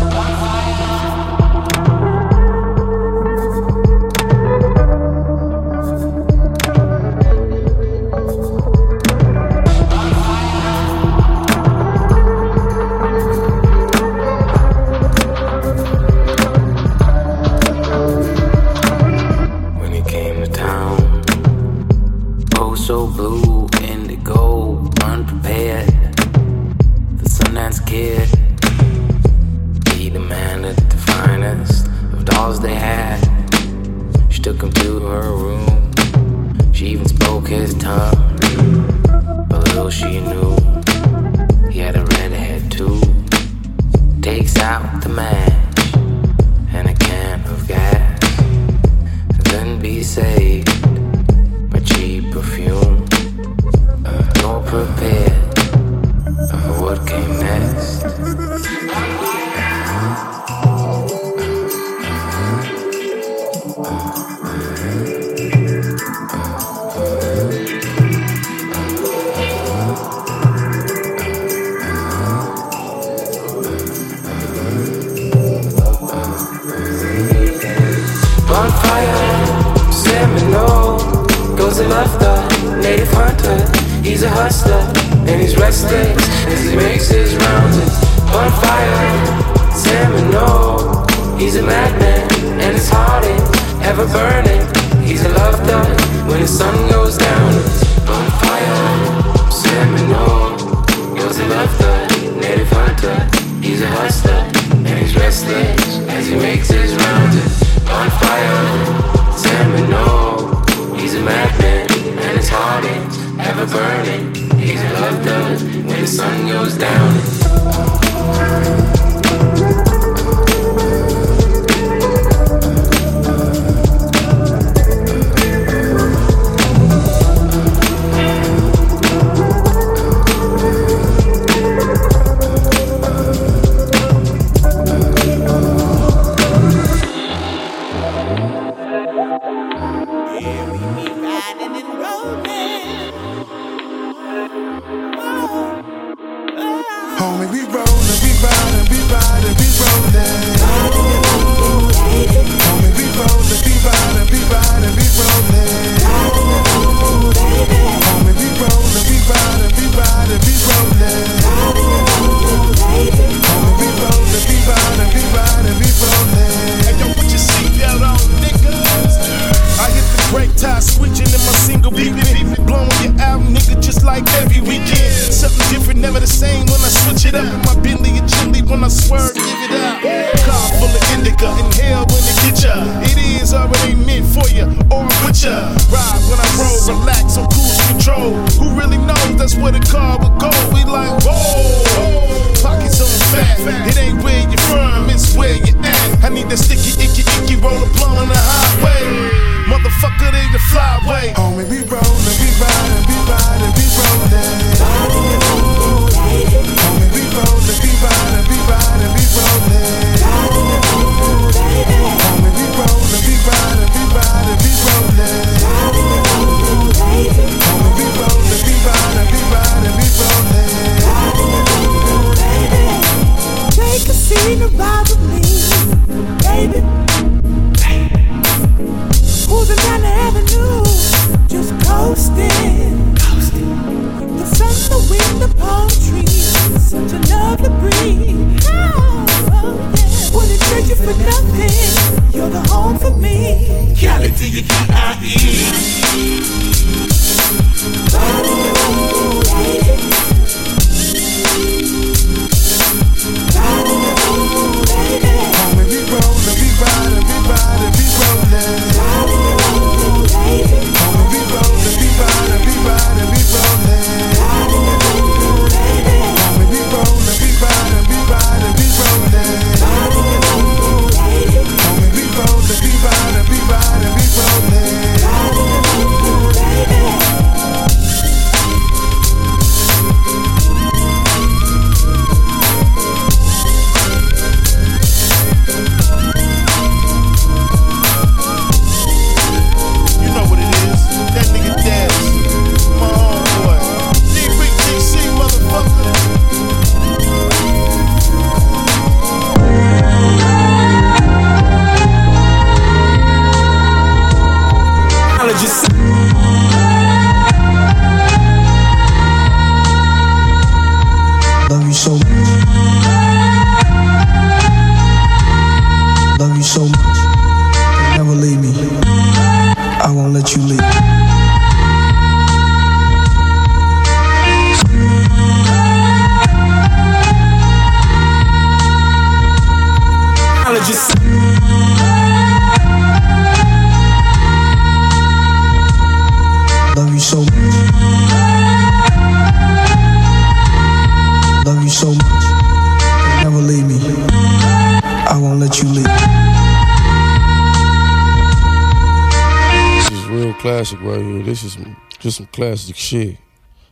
[SPEAKER 17] just
[SPEAKER 18] some classic shit.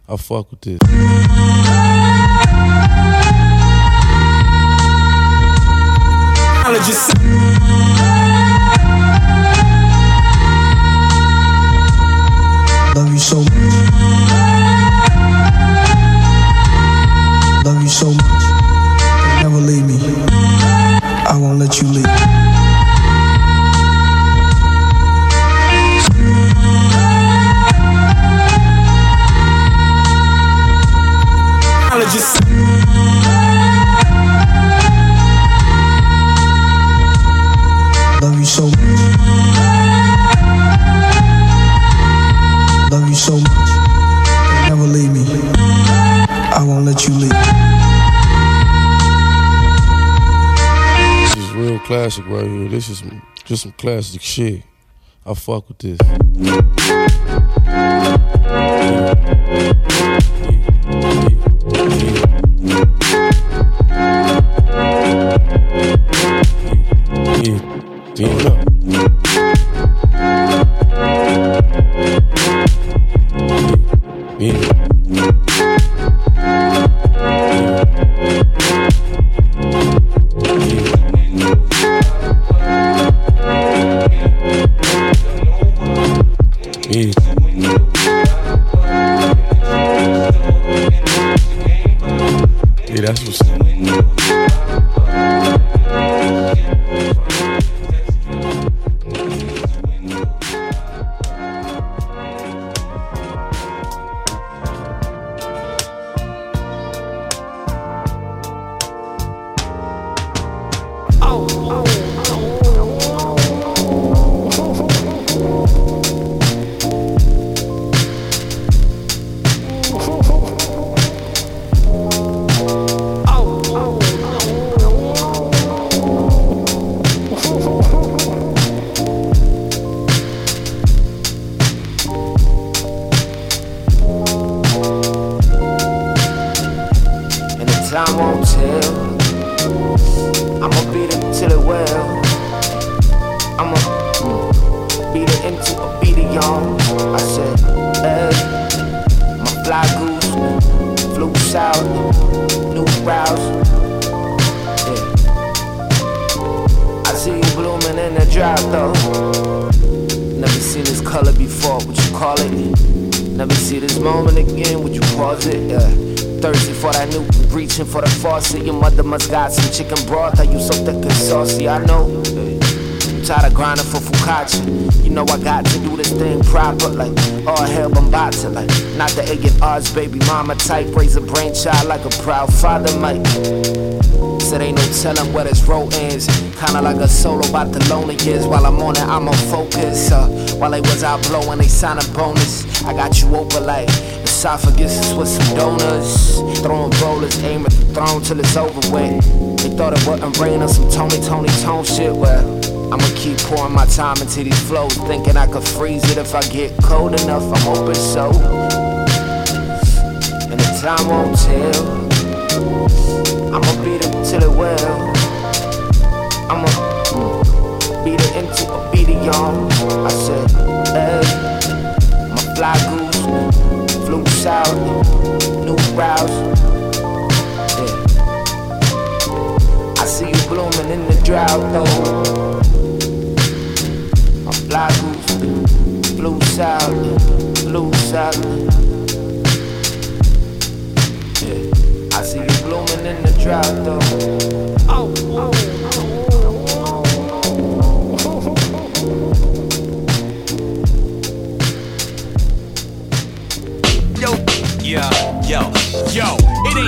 [SPEAKER 18] I fuck with this. Just some classic shit. I fuck with this. Yeah, damn.
[SPEAKER 16] Must got some chicken broth. Are you so thick and saucy? I know. I'm tired of grinding for focaccia. You know I got to do this thing proper, like all hell Bambata, like not the egg and odds, baby mama type. Raise a brainchild like a proud father might. Said ain't no telling where this road ends. Kinda like a solo about the lonely years. While I'm on it, I'm on focus. Uh, while they was out blowing, they signed a bonus. I got you open like esophagus with some donuts. Throwing rollers, aim at the throne till it's over with. They thought it wouldn't rain some Tony, Tony, Tone shit. Well, I'ma keep pouring my time into these flows. Thinking I could freeze it if I get cold enough. I'm hoping so. And the time won't tell. I'ma beat it till it well. I'ma beat it into a beat it young. I said, hey, my fly south, new routes. Yeah. I see you blooming in the drought though. My fly goose flew south, flew south. Yeah. I see you blooming in the drought though.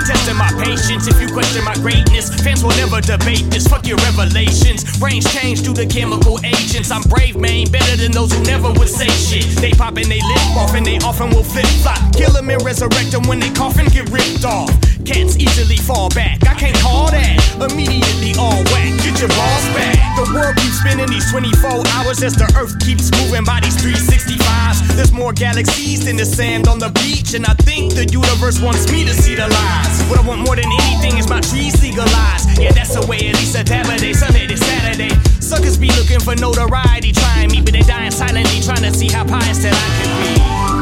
[SPEAKER 19] Testing my patience if you question my greatness. Fans will never debate this. Fuck your revelations. Brains change due to chemical agents. I'm brave, man, better than those who never would say shit. They pop and they lip off and they often will flip flop. Kill them and resurrect them when they and get ripped off. Cats easily fall back. I can't call that. Immediately all whack. Get your balls back. World keeps spinning these 24 hours as the earth keeps moving by these 365s. There's more galaxies than the sand on the beach, and I think the universe wants me to see the lies. What I want more than anything is my trees legalized. Yeah, that's the way at least a Saturday, Sunday to Saturday. Suckers be looking for notoriety, trying me, but they dying silently, trying to see how pious that I can be.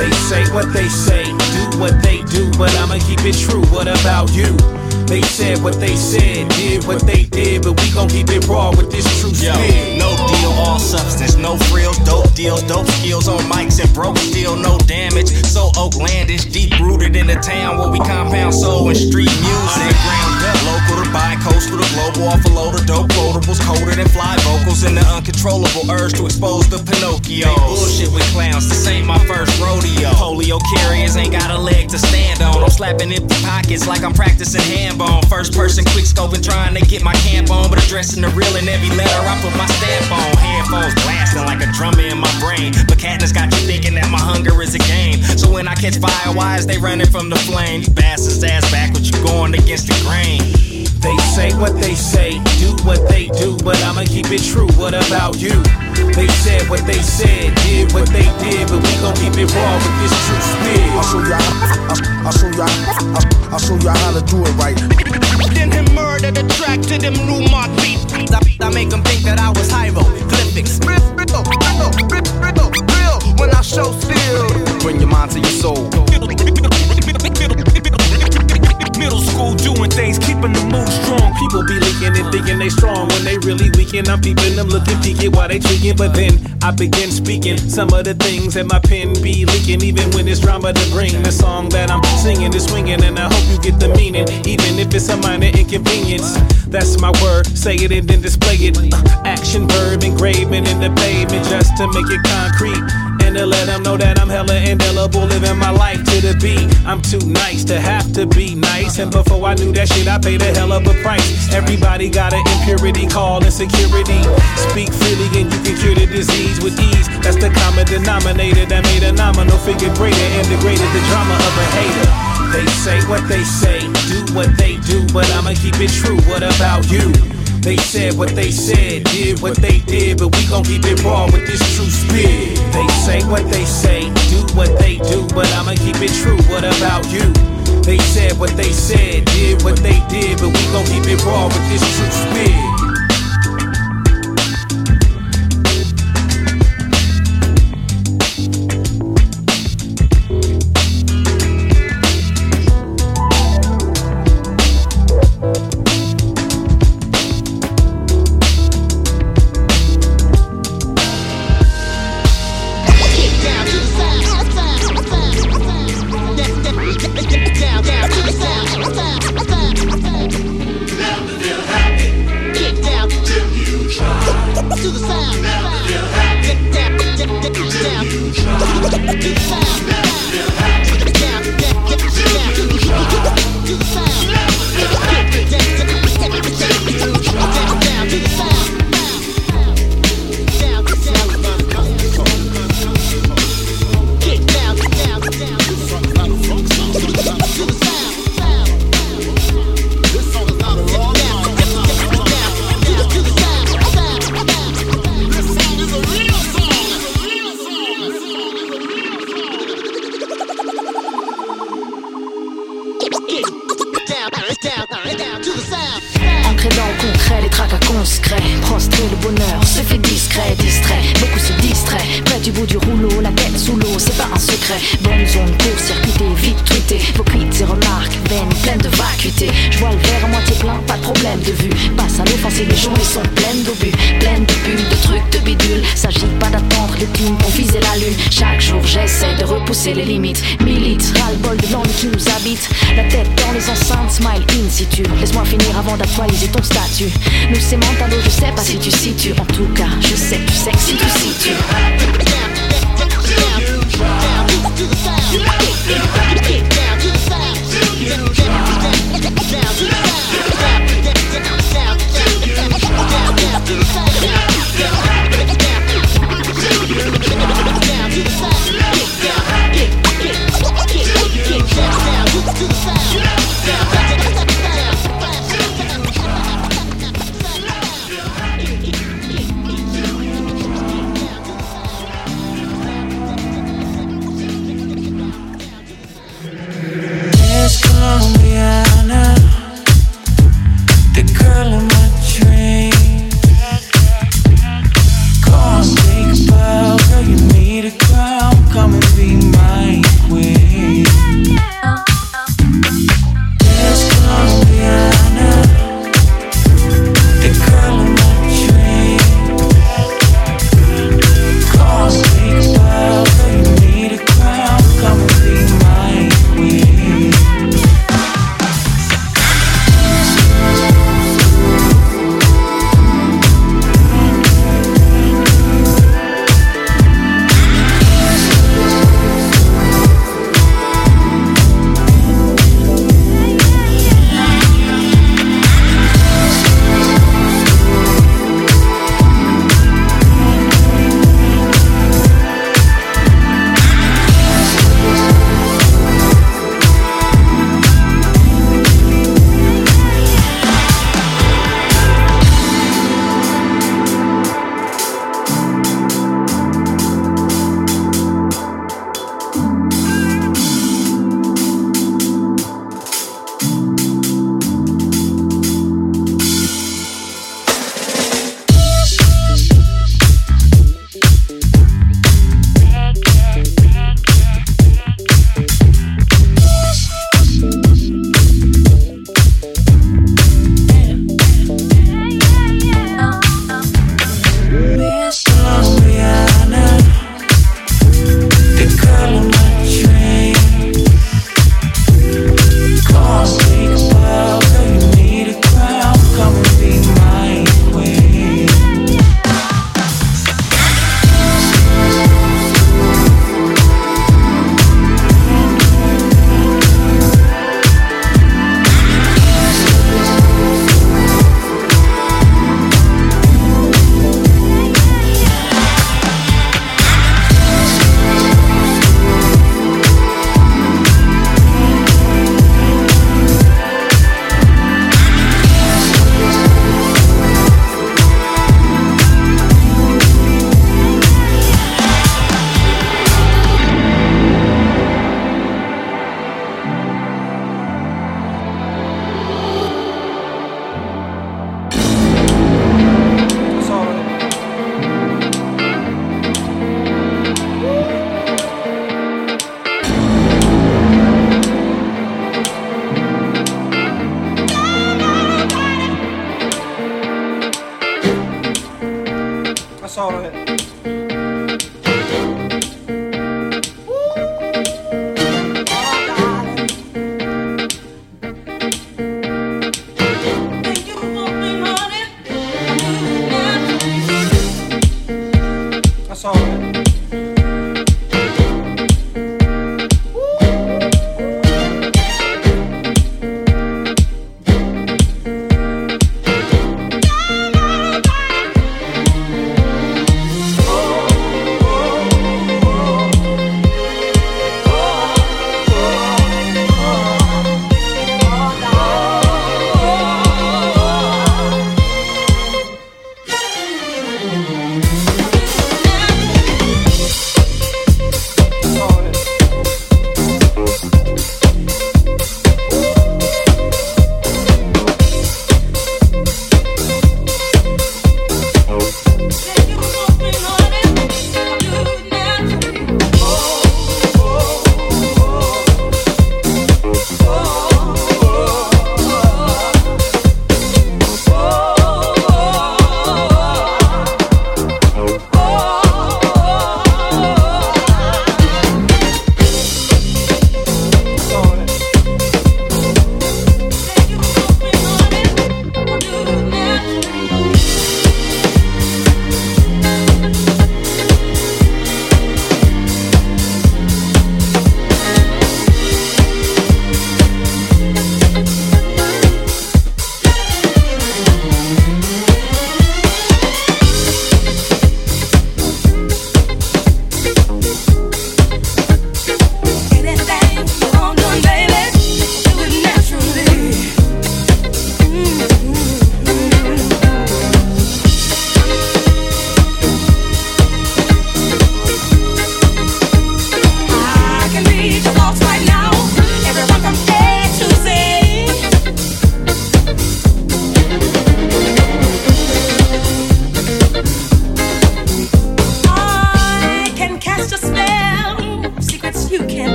[SPEAKER 20] They say what they say, do what they do, but I'ma keep it true. What about you? They said what they said, did what they did, but we gon' keep it raw with this true
[SPEAKER 21] Yo, no deal, all substance, no frills, dope deals, dope skills on mics and broke steel, no damage. So Oaklandish, deep rooted in the town where we compound soul and street music. Underground local to bi-coastal to global, off a load of dope quotables, colder than fly vocals, and the uncontrollable urge to expose the Pinocchio. Bullshit with clowns, this ain't my first rodeo. Polio carriers ain't got a leg to stand on. I'm slapping empty pockets like I'm practicing hand bone. First person quick scoping, trying to get my camp on, but addressing the real in every letter I put my stamp on. Headphones blasting like a drummer in my brain. But Katniss got you thinking that my hunger is a game. So when I catch fire, why is they running from the flame? You bastards ass back with you going against the grain.
[SPEAKER 20] They say what they say, do what they do, but I'ma keep it true. What about you? They said what they said, did what they did, but we gon' keep it raw with this true spit.
[SPEAKER 22] I'll show y'all, I'll, I'll show y'all, I'll, I'll show y'all how to do it right.
[SPEAKER 21] Then him murder the track to them new mark beat. I, I make them think that I was hieroglyphics. Real, real, when I show still.
[SPEAKER 1] Bring your mind to your soul.
[SPEAKER 20] Middle school doing things, keeping the mood strong. People be leaking and thinking they strong when they really weaken. I'm peeping them looking peeking while they tweaking, but then I begin speaking some of the things that my pen be leaking. Even when it's drama to bring the song that I'm singing is swinging, and I hope you get the meaning, even if it's a minor inconvenience. That's my word, say it and then display it. Uh, action verb engraving in the pavement just to make it concrete. And to let them know that I'm hella indelible, living my life to the beat. I'm too nice to have to be nice. And before I knew that shit, I paid a hell of a price. Everybody got an impurity call insecurity. Speak freely and you can cure the disease with ease. That's the common denominator that made a nominal figure greater and degraded the drama of a hater. They say what they say, do what they do, but I'ma keep it true. What about you? They said what they said, did what they did, but we gon' keep it raw with this true spit. They say what they say, do what they do, but I'ma keep it true. What about you? They said what they said, did what they did, but we gon' keep it raw with this true spit.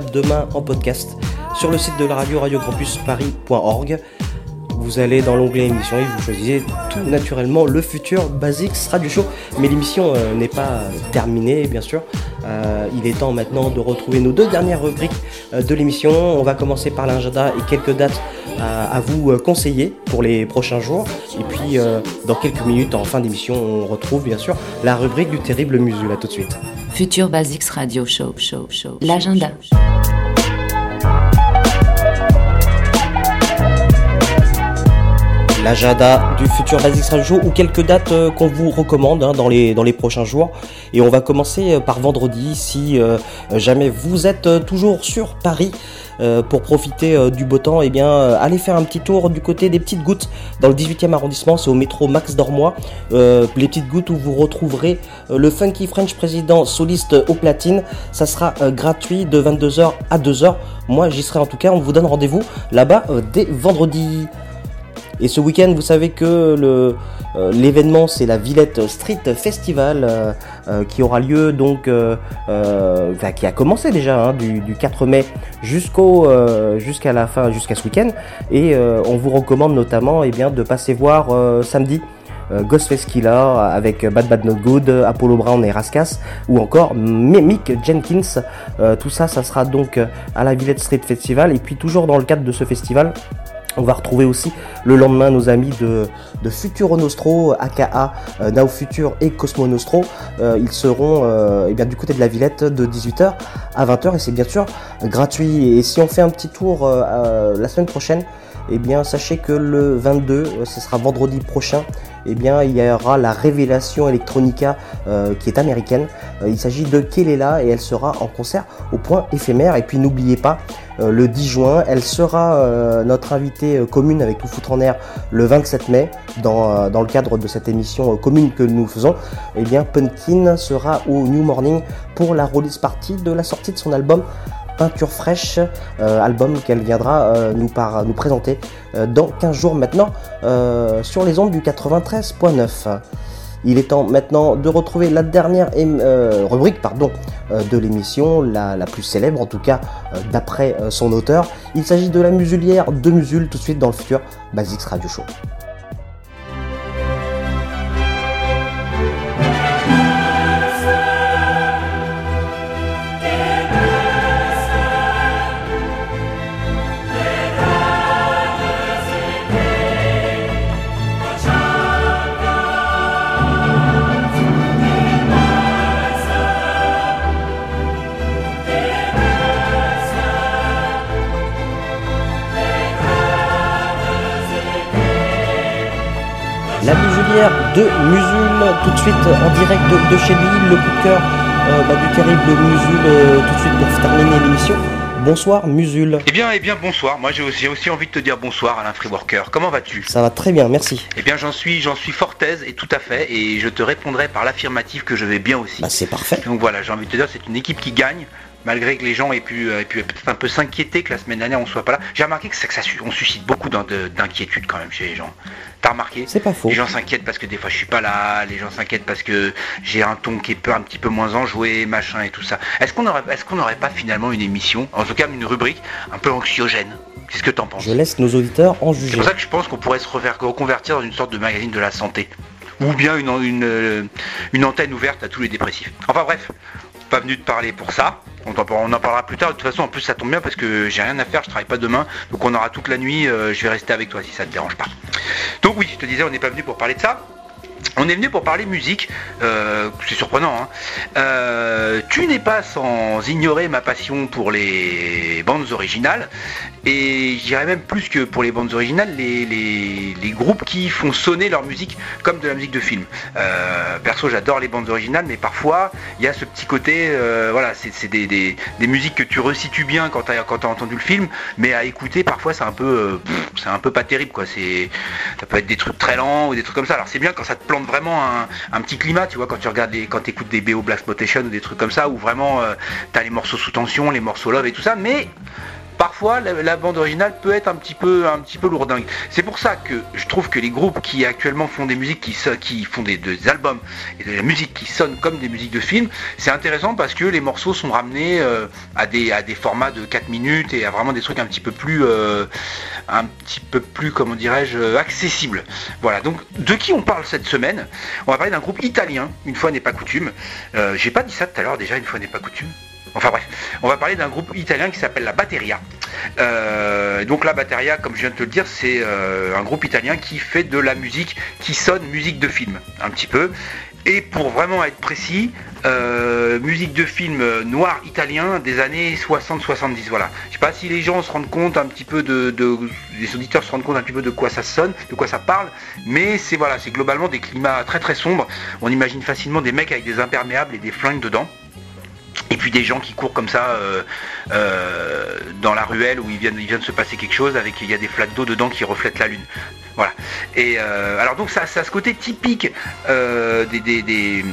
[SPEAKER 4] demain en podcast sur le site de la radio radiocampusparis.org. Vous allez dans l'onglet émission et vous choisissez tout naturellement le futur Basics Radio Show. Mais l'émission euh, n'est pas terminée, bien sûr. Euh, il est temps maintenant de retrouver nos deux dernières rubriques euh, de l'émission. On va commencer par l'agenda et quelques dates à vous conseiller pour les prochains jours. Et puis, dans quelques minutes, en fin d'émission, on retrouve bien sûr la rubrique du terrible musul. À tout de suite.
[SPEAKER 10] Futur Basics Radio Show, show, show. L'agenda.
[SPEAKER 4] L'agenda du futur Basics Radio ou quelques dates euh, qu'on vous recommande hein, dans, les, prochains jours. Et on va commencer euh, par vendredi si euh, jamais vous êtes toujours sur Paris. pour profiter du beau temps, eh bien, allez faire un petit tour du côté des Petites Gouttes dans le 18e arrondissement, c'est au métro Max Dormois. Les Petites Gouttes où vous retrouverez le Funky French président soliste au platine. Ça sera gratuit de 22h à 2h. Moi, j'y serai en tout cas. On vous donne rendez-vous là-bas dès vendredi. Et ce week-end, vous savez que euh, l'événement, c'est la Villette Street Festival euh, euh, qui aura lieu donc, qui a commencé déjà hein, du, du 4 mai jusqu'au jusqu'à la fin, jusqu'à ce week-end. Et on vous recommande notamment, eh bien, de passer voir samedi. Ghostface Killer avec Bad Bad Not Good, Apollo Brown et Raskas, ou encore Mick Jenkins. Tout ça, ça sera donc à la Villette Street Festival. Et puis toujours dans le cadre de ce festival, on va retrouver aussi le lendemain nos amis de, Futuro Nostro, aka euh, Now Future et Cosmo Nostro. Euh, ils seront euh, eh du côté de la Villette de 18h à 20h et c'est bien sûr gratuit. Et si on fait un petit tour euh, la semaine prochaine, eh bien sachez que le 22, euh, ce sera vendredi prochain, eh bien il y aura la révélation Electronica euh, qui est américaine. Euh, il s'agit de Kelela et elle sera en concert au point éphémère. Et puis n'oubliez pas, le 10 juin, elle sera notre invitée commune avec Tout Foutre en Air le 27 mai dans, le cadre de cette émission commune que nous faisons. Eh bien Punkin sera au New Morning pour la release party de la sortie de son album Peinture fraîche, euh, album qu'elle viendra euh, nous, présenter euh, dans 15 jours maintenant sur les ondes du 93.9. Il est temps maintenant de retrouver la dernière rubrique de l'émission, la, plus célèbre en tout cas d'après son auteur. Il s'agit de la musulière de Musul tout de suite dans le futur Basics Radio Show. De Musul, tout de suite en direct de, de chez lui, le coup de cœur euh, bah, du terrible Musul, euh, tout de suite pour terminer l'émission. Bonsoir Musul.
[SPEAKER 23] Eh bien, eh bien, bonsoir. Moi, j'ai aussi, aussi envie de te dire bonsoir, Alain Freeworker. Comment vas-tu?
[SPEAKER 4] Ça va très bien, merci.
[SPEAKER 23] Eh bien, j'en suis, j'en suis fort aise et tout à fait, et je te répondrai par l'affirmative que je vais bien aussi.
[SPEAKER 4] Bah, c'est parfait.
[SPEAKER 23] Donc voilà, j'ai envie de te dire, c'est une équipe qui gagne. Malgré que les gens aient pu, euh, aient pu peut-être un peu s'inquiéter que la semaine dernière on soit pas là, j'ai remarqué que, ça, que ça on suscite beaucoup d'in- de- d'inquiétude quand même chez les gens. T'as remarqué
[SPEAKER 4] C'est pas faux.
[SPEAKER 23] Les gens s'inquiètent parce que des fois je suis pas là, les gens s'inquiètent parce que j'ai un ton qui est peu- un petit peu moins enjoué, machin et tout ça. Est-ce qu'on aurait, est-ce qu'on n'aurait pas finalement une émission, en tout cas une rubrique un peu anxiogène? Qu'est-ce que t'en penses?
[SPEAKER 4] Je laisse nos auditeurs en
[SPEAKER 23] c'est
[SPEAKER 4] juger.
[SPEAKER 23] pour ça que je pense qu'on pourrait se reconvertir dans une sorte de magazine de la santé. Ou bien une, une, euh, une antenne ouverte à tous les dépressifs. Enfin bref, pas venu te parler pour ça. On en, on en parlera plus tard. De toute façon, en plus, ça tombe bien parce que j'ai rien à faire, je travaille pas demain. Donc on aura toute la nuit. euh, je vais rester avec toi si ça te dérange pas. Donc oui, je te disais, on n'est pas venu pour parler de ça. On est venu pour parler musique, euh, c'est surprenant. hein. Euh, tu n'es pas sans ignorer ma passion pour les bandes originales, et je dirais même plus que pour les bandes originales, les, groupes qui font sonner leur musique comme de la musique de film. Euh, perso, j'adore les bandes originales, mais parfois il y a ce petit côté, voilà, c'est des, musiques que tu resitues bien quand tu as, entendu le film, mais à écouter parfois c'est un peu, un peu pas terrible quoi. Ça peut être des trucs très lents ou des trucs comme ça. Alors c'est bien quand ça te plante vraiment un, un petit climat, tu vois, quand tu regardes les, quand écoutes des BO Black Exploitation ou des trucs comme ça, où vraiment euh, t'as les morceaux sous tension, les morceaux love et tout ça, mais parfois la, bande originale peut être un petit peu un lourdingue. C'est pour ça que je trouve que les groupes qui actuellement font des musiques qui, font des, albums et de la musique qui sonne comme des musiques de film, c'est intéressant parce que les morceaux sont ramenés euh, à des formats de 4 minutes et à vraiment des trucs un petit peu plus euh, un petit peu plus comment dirais-je accessibles. Voilà. Donc de qui on parle cette semaine? On va parler d'un groupe italien, une fois n'est pas coutume. Euh, J'ai pas dit ça tout à l'heure déjà, une fois n'est pas coutume. Enfin bref, on va parler d'un groupe italien qui s'appelle la Batteria. Euh, donc la Batteria, comme je viens de te le dire, c'est euh, un groupe italien qui fait de la musique qui sonne musique de film, un petit peu. Et pour vraiment être précis, euh, musique de film noir italien des années 60-70. Voilà. Je sais pas si les gens se rendent compte un petit peu de, de- les auditeurs se rendent compte un petit peu de quoi ça sonne, de quoi ça parle, mais c'est voilà, c'est globalement des climats très très sombres. On imagine facilement des mecs avec des imperméables et des flingues dedans. Et puis des gens qui courent comme ça euh, euh, dans la ruelle où il vient, de se passer quelque chose avec il y a des flaques d'eau dedans qui reflètent la lune. Voilà. Et euh, alors donc ça, ça a ce côté typique des, des, des,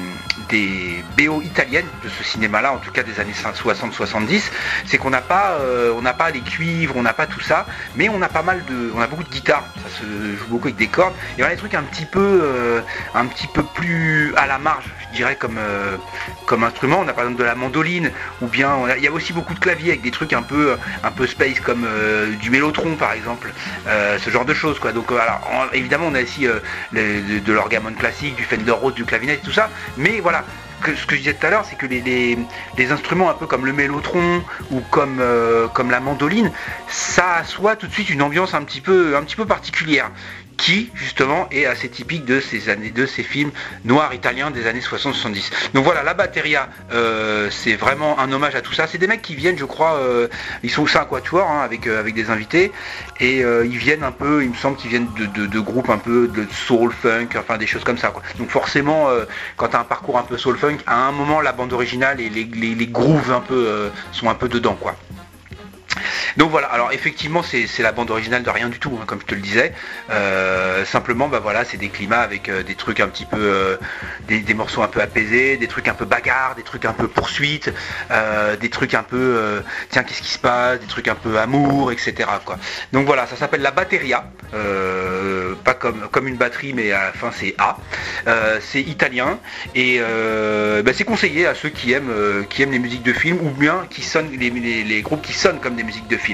[SPEAKER 23] des BO italiennes de ce cinéma-là, en tout cas des années 60-70, c'est qu'on n'a pas, on n'a pas les cuivres, on n'a pas tout ça, mais on a pas mal de, on a beaucoup de guitares, ça se joue beaucoup avec des cordes, et on a des trucs un petit peu, un petit peu plus à la marge, je dirais comme, euh, comme instrument. On a par exemple de la mandoline, ou bien on a- il y a aussi beaucoup de claviers avec des trucs un peu, un peu space comme euh, du mélotron par exemple, euh, ce genre de choses quoi. Donc alors, en- évidemment on a aussi de, de l'orgamon classique, du Fender Rhodes, du clavinet, tout ça, mais voilà. que- ce que je disais tout à l'heure, c'est que les, les- instruments un peu comme le mélotron ou comme, comme la mandoline, ça assoit tout de suite une ambiance un petit peu, un petit peu particulière qui justement est assez typique de ces années de ces films noirs italiens des années 60-70. Donc voilà, la batteria, euh, c'est vraiment un hommage à tout ça. C'est des mecs qui viennent, je crois, euh, ils sont c'est un quatuor hein, avec, euh, avec des invités et ils viennent un peu, il me semble qu'ils viennent de, de- groupes un peu de soul funk, enfin des choses comme ça. Donc forcément, quand tu as un parcours un peu soul funk, à un moment la bande originale et les, les, les grooves un peu sont un peu dedans quoi. Donc voilà, alors effectivement c'est la bande originale de rien du tout, hein, comme je te le disais. Euh, simplement bah voilà, c'est des climats avec euh, des trucs un petit peu euh, des, morceaux un peu apaisés, des trucs un peu bagarre, des trucs un peu poursuite, euh, des trucs un peu tiens qu'est-ce qui se passe, des trucs un peu amour, etc. quoi. Donc voilà, ça s'appelle la batteria. Pas comme, comme une batterie mais à fin c'est A. C'est italien et bah, c'est conseillé à ceux qui aiment, qui aiment les musiques de film ou bien qui sonnent les, les- les groupes qui sonnent comme des musiques de film.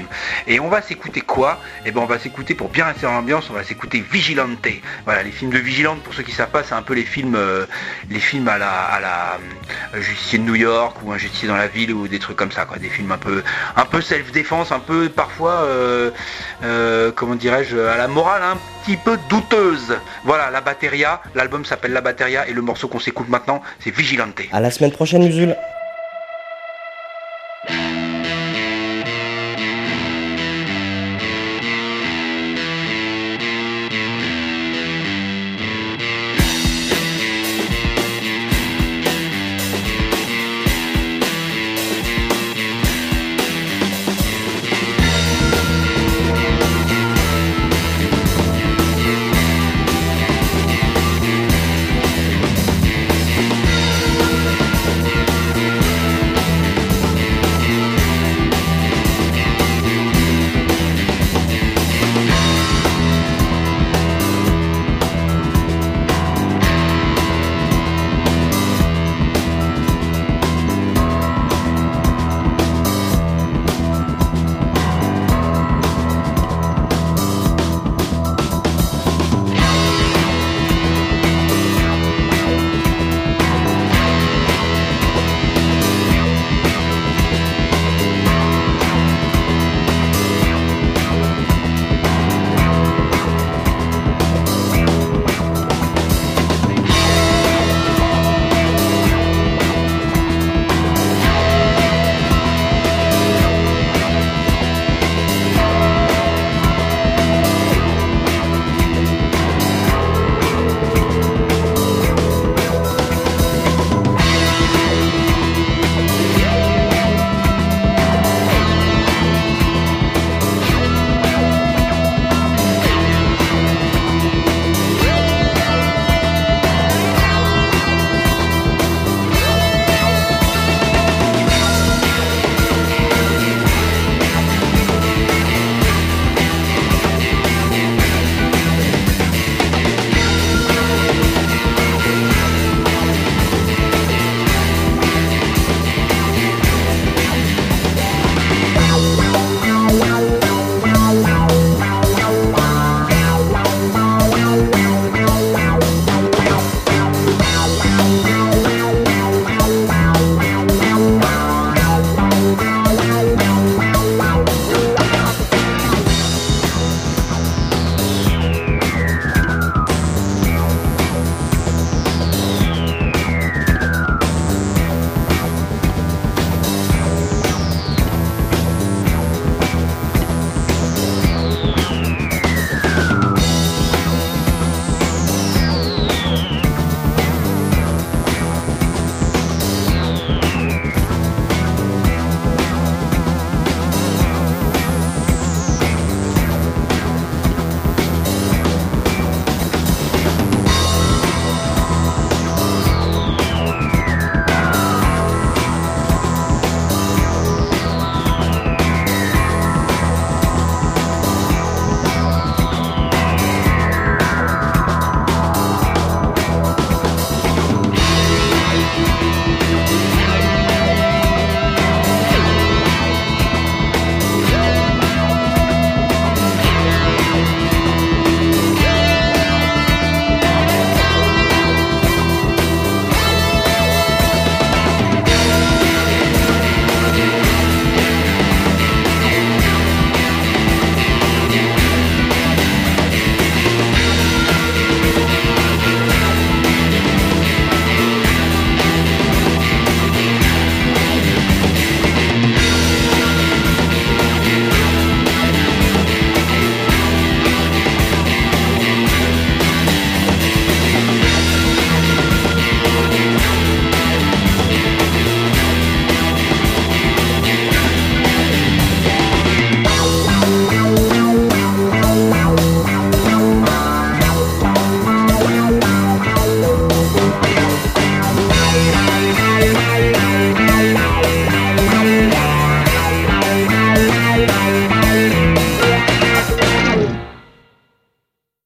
[SPEAKER 23] Et on va s'écouter quoi? Et ben on va s'écouter pour bien rester dans l'ambiance, on va s'écouter Vigilante. Voilà, les films de Vigilante pour ceux qui savent pas, c'est un peu les films, euh, les films à la, à euh, de New York ou un justicier dans la ville ou des trucs comme ça. Des films un peu, un peu self-défense, un peu parfois, euh, comment dirais-je, à la morale un petit peu douteuse. Voilà, la batteria, l'album s'appelle La Batteria et le morceau qu'on s'écoute maintenant, c'est Vigilante.
[SPEAKER 4] À la semaine prochaine, Usul.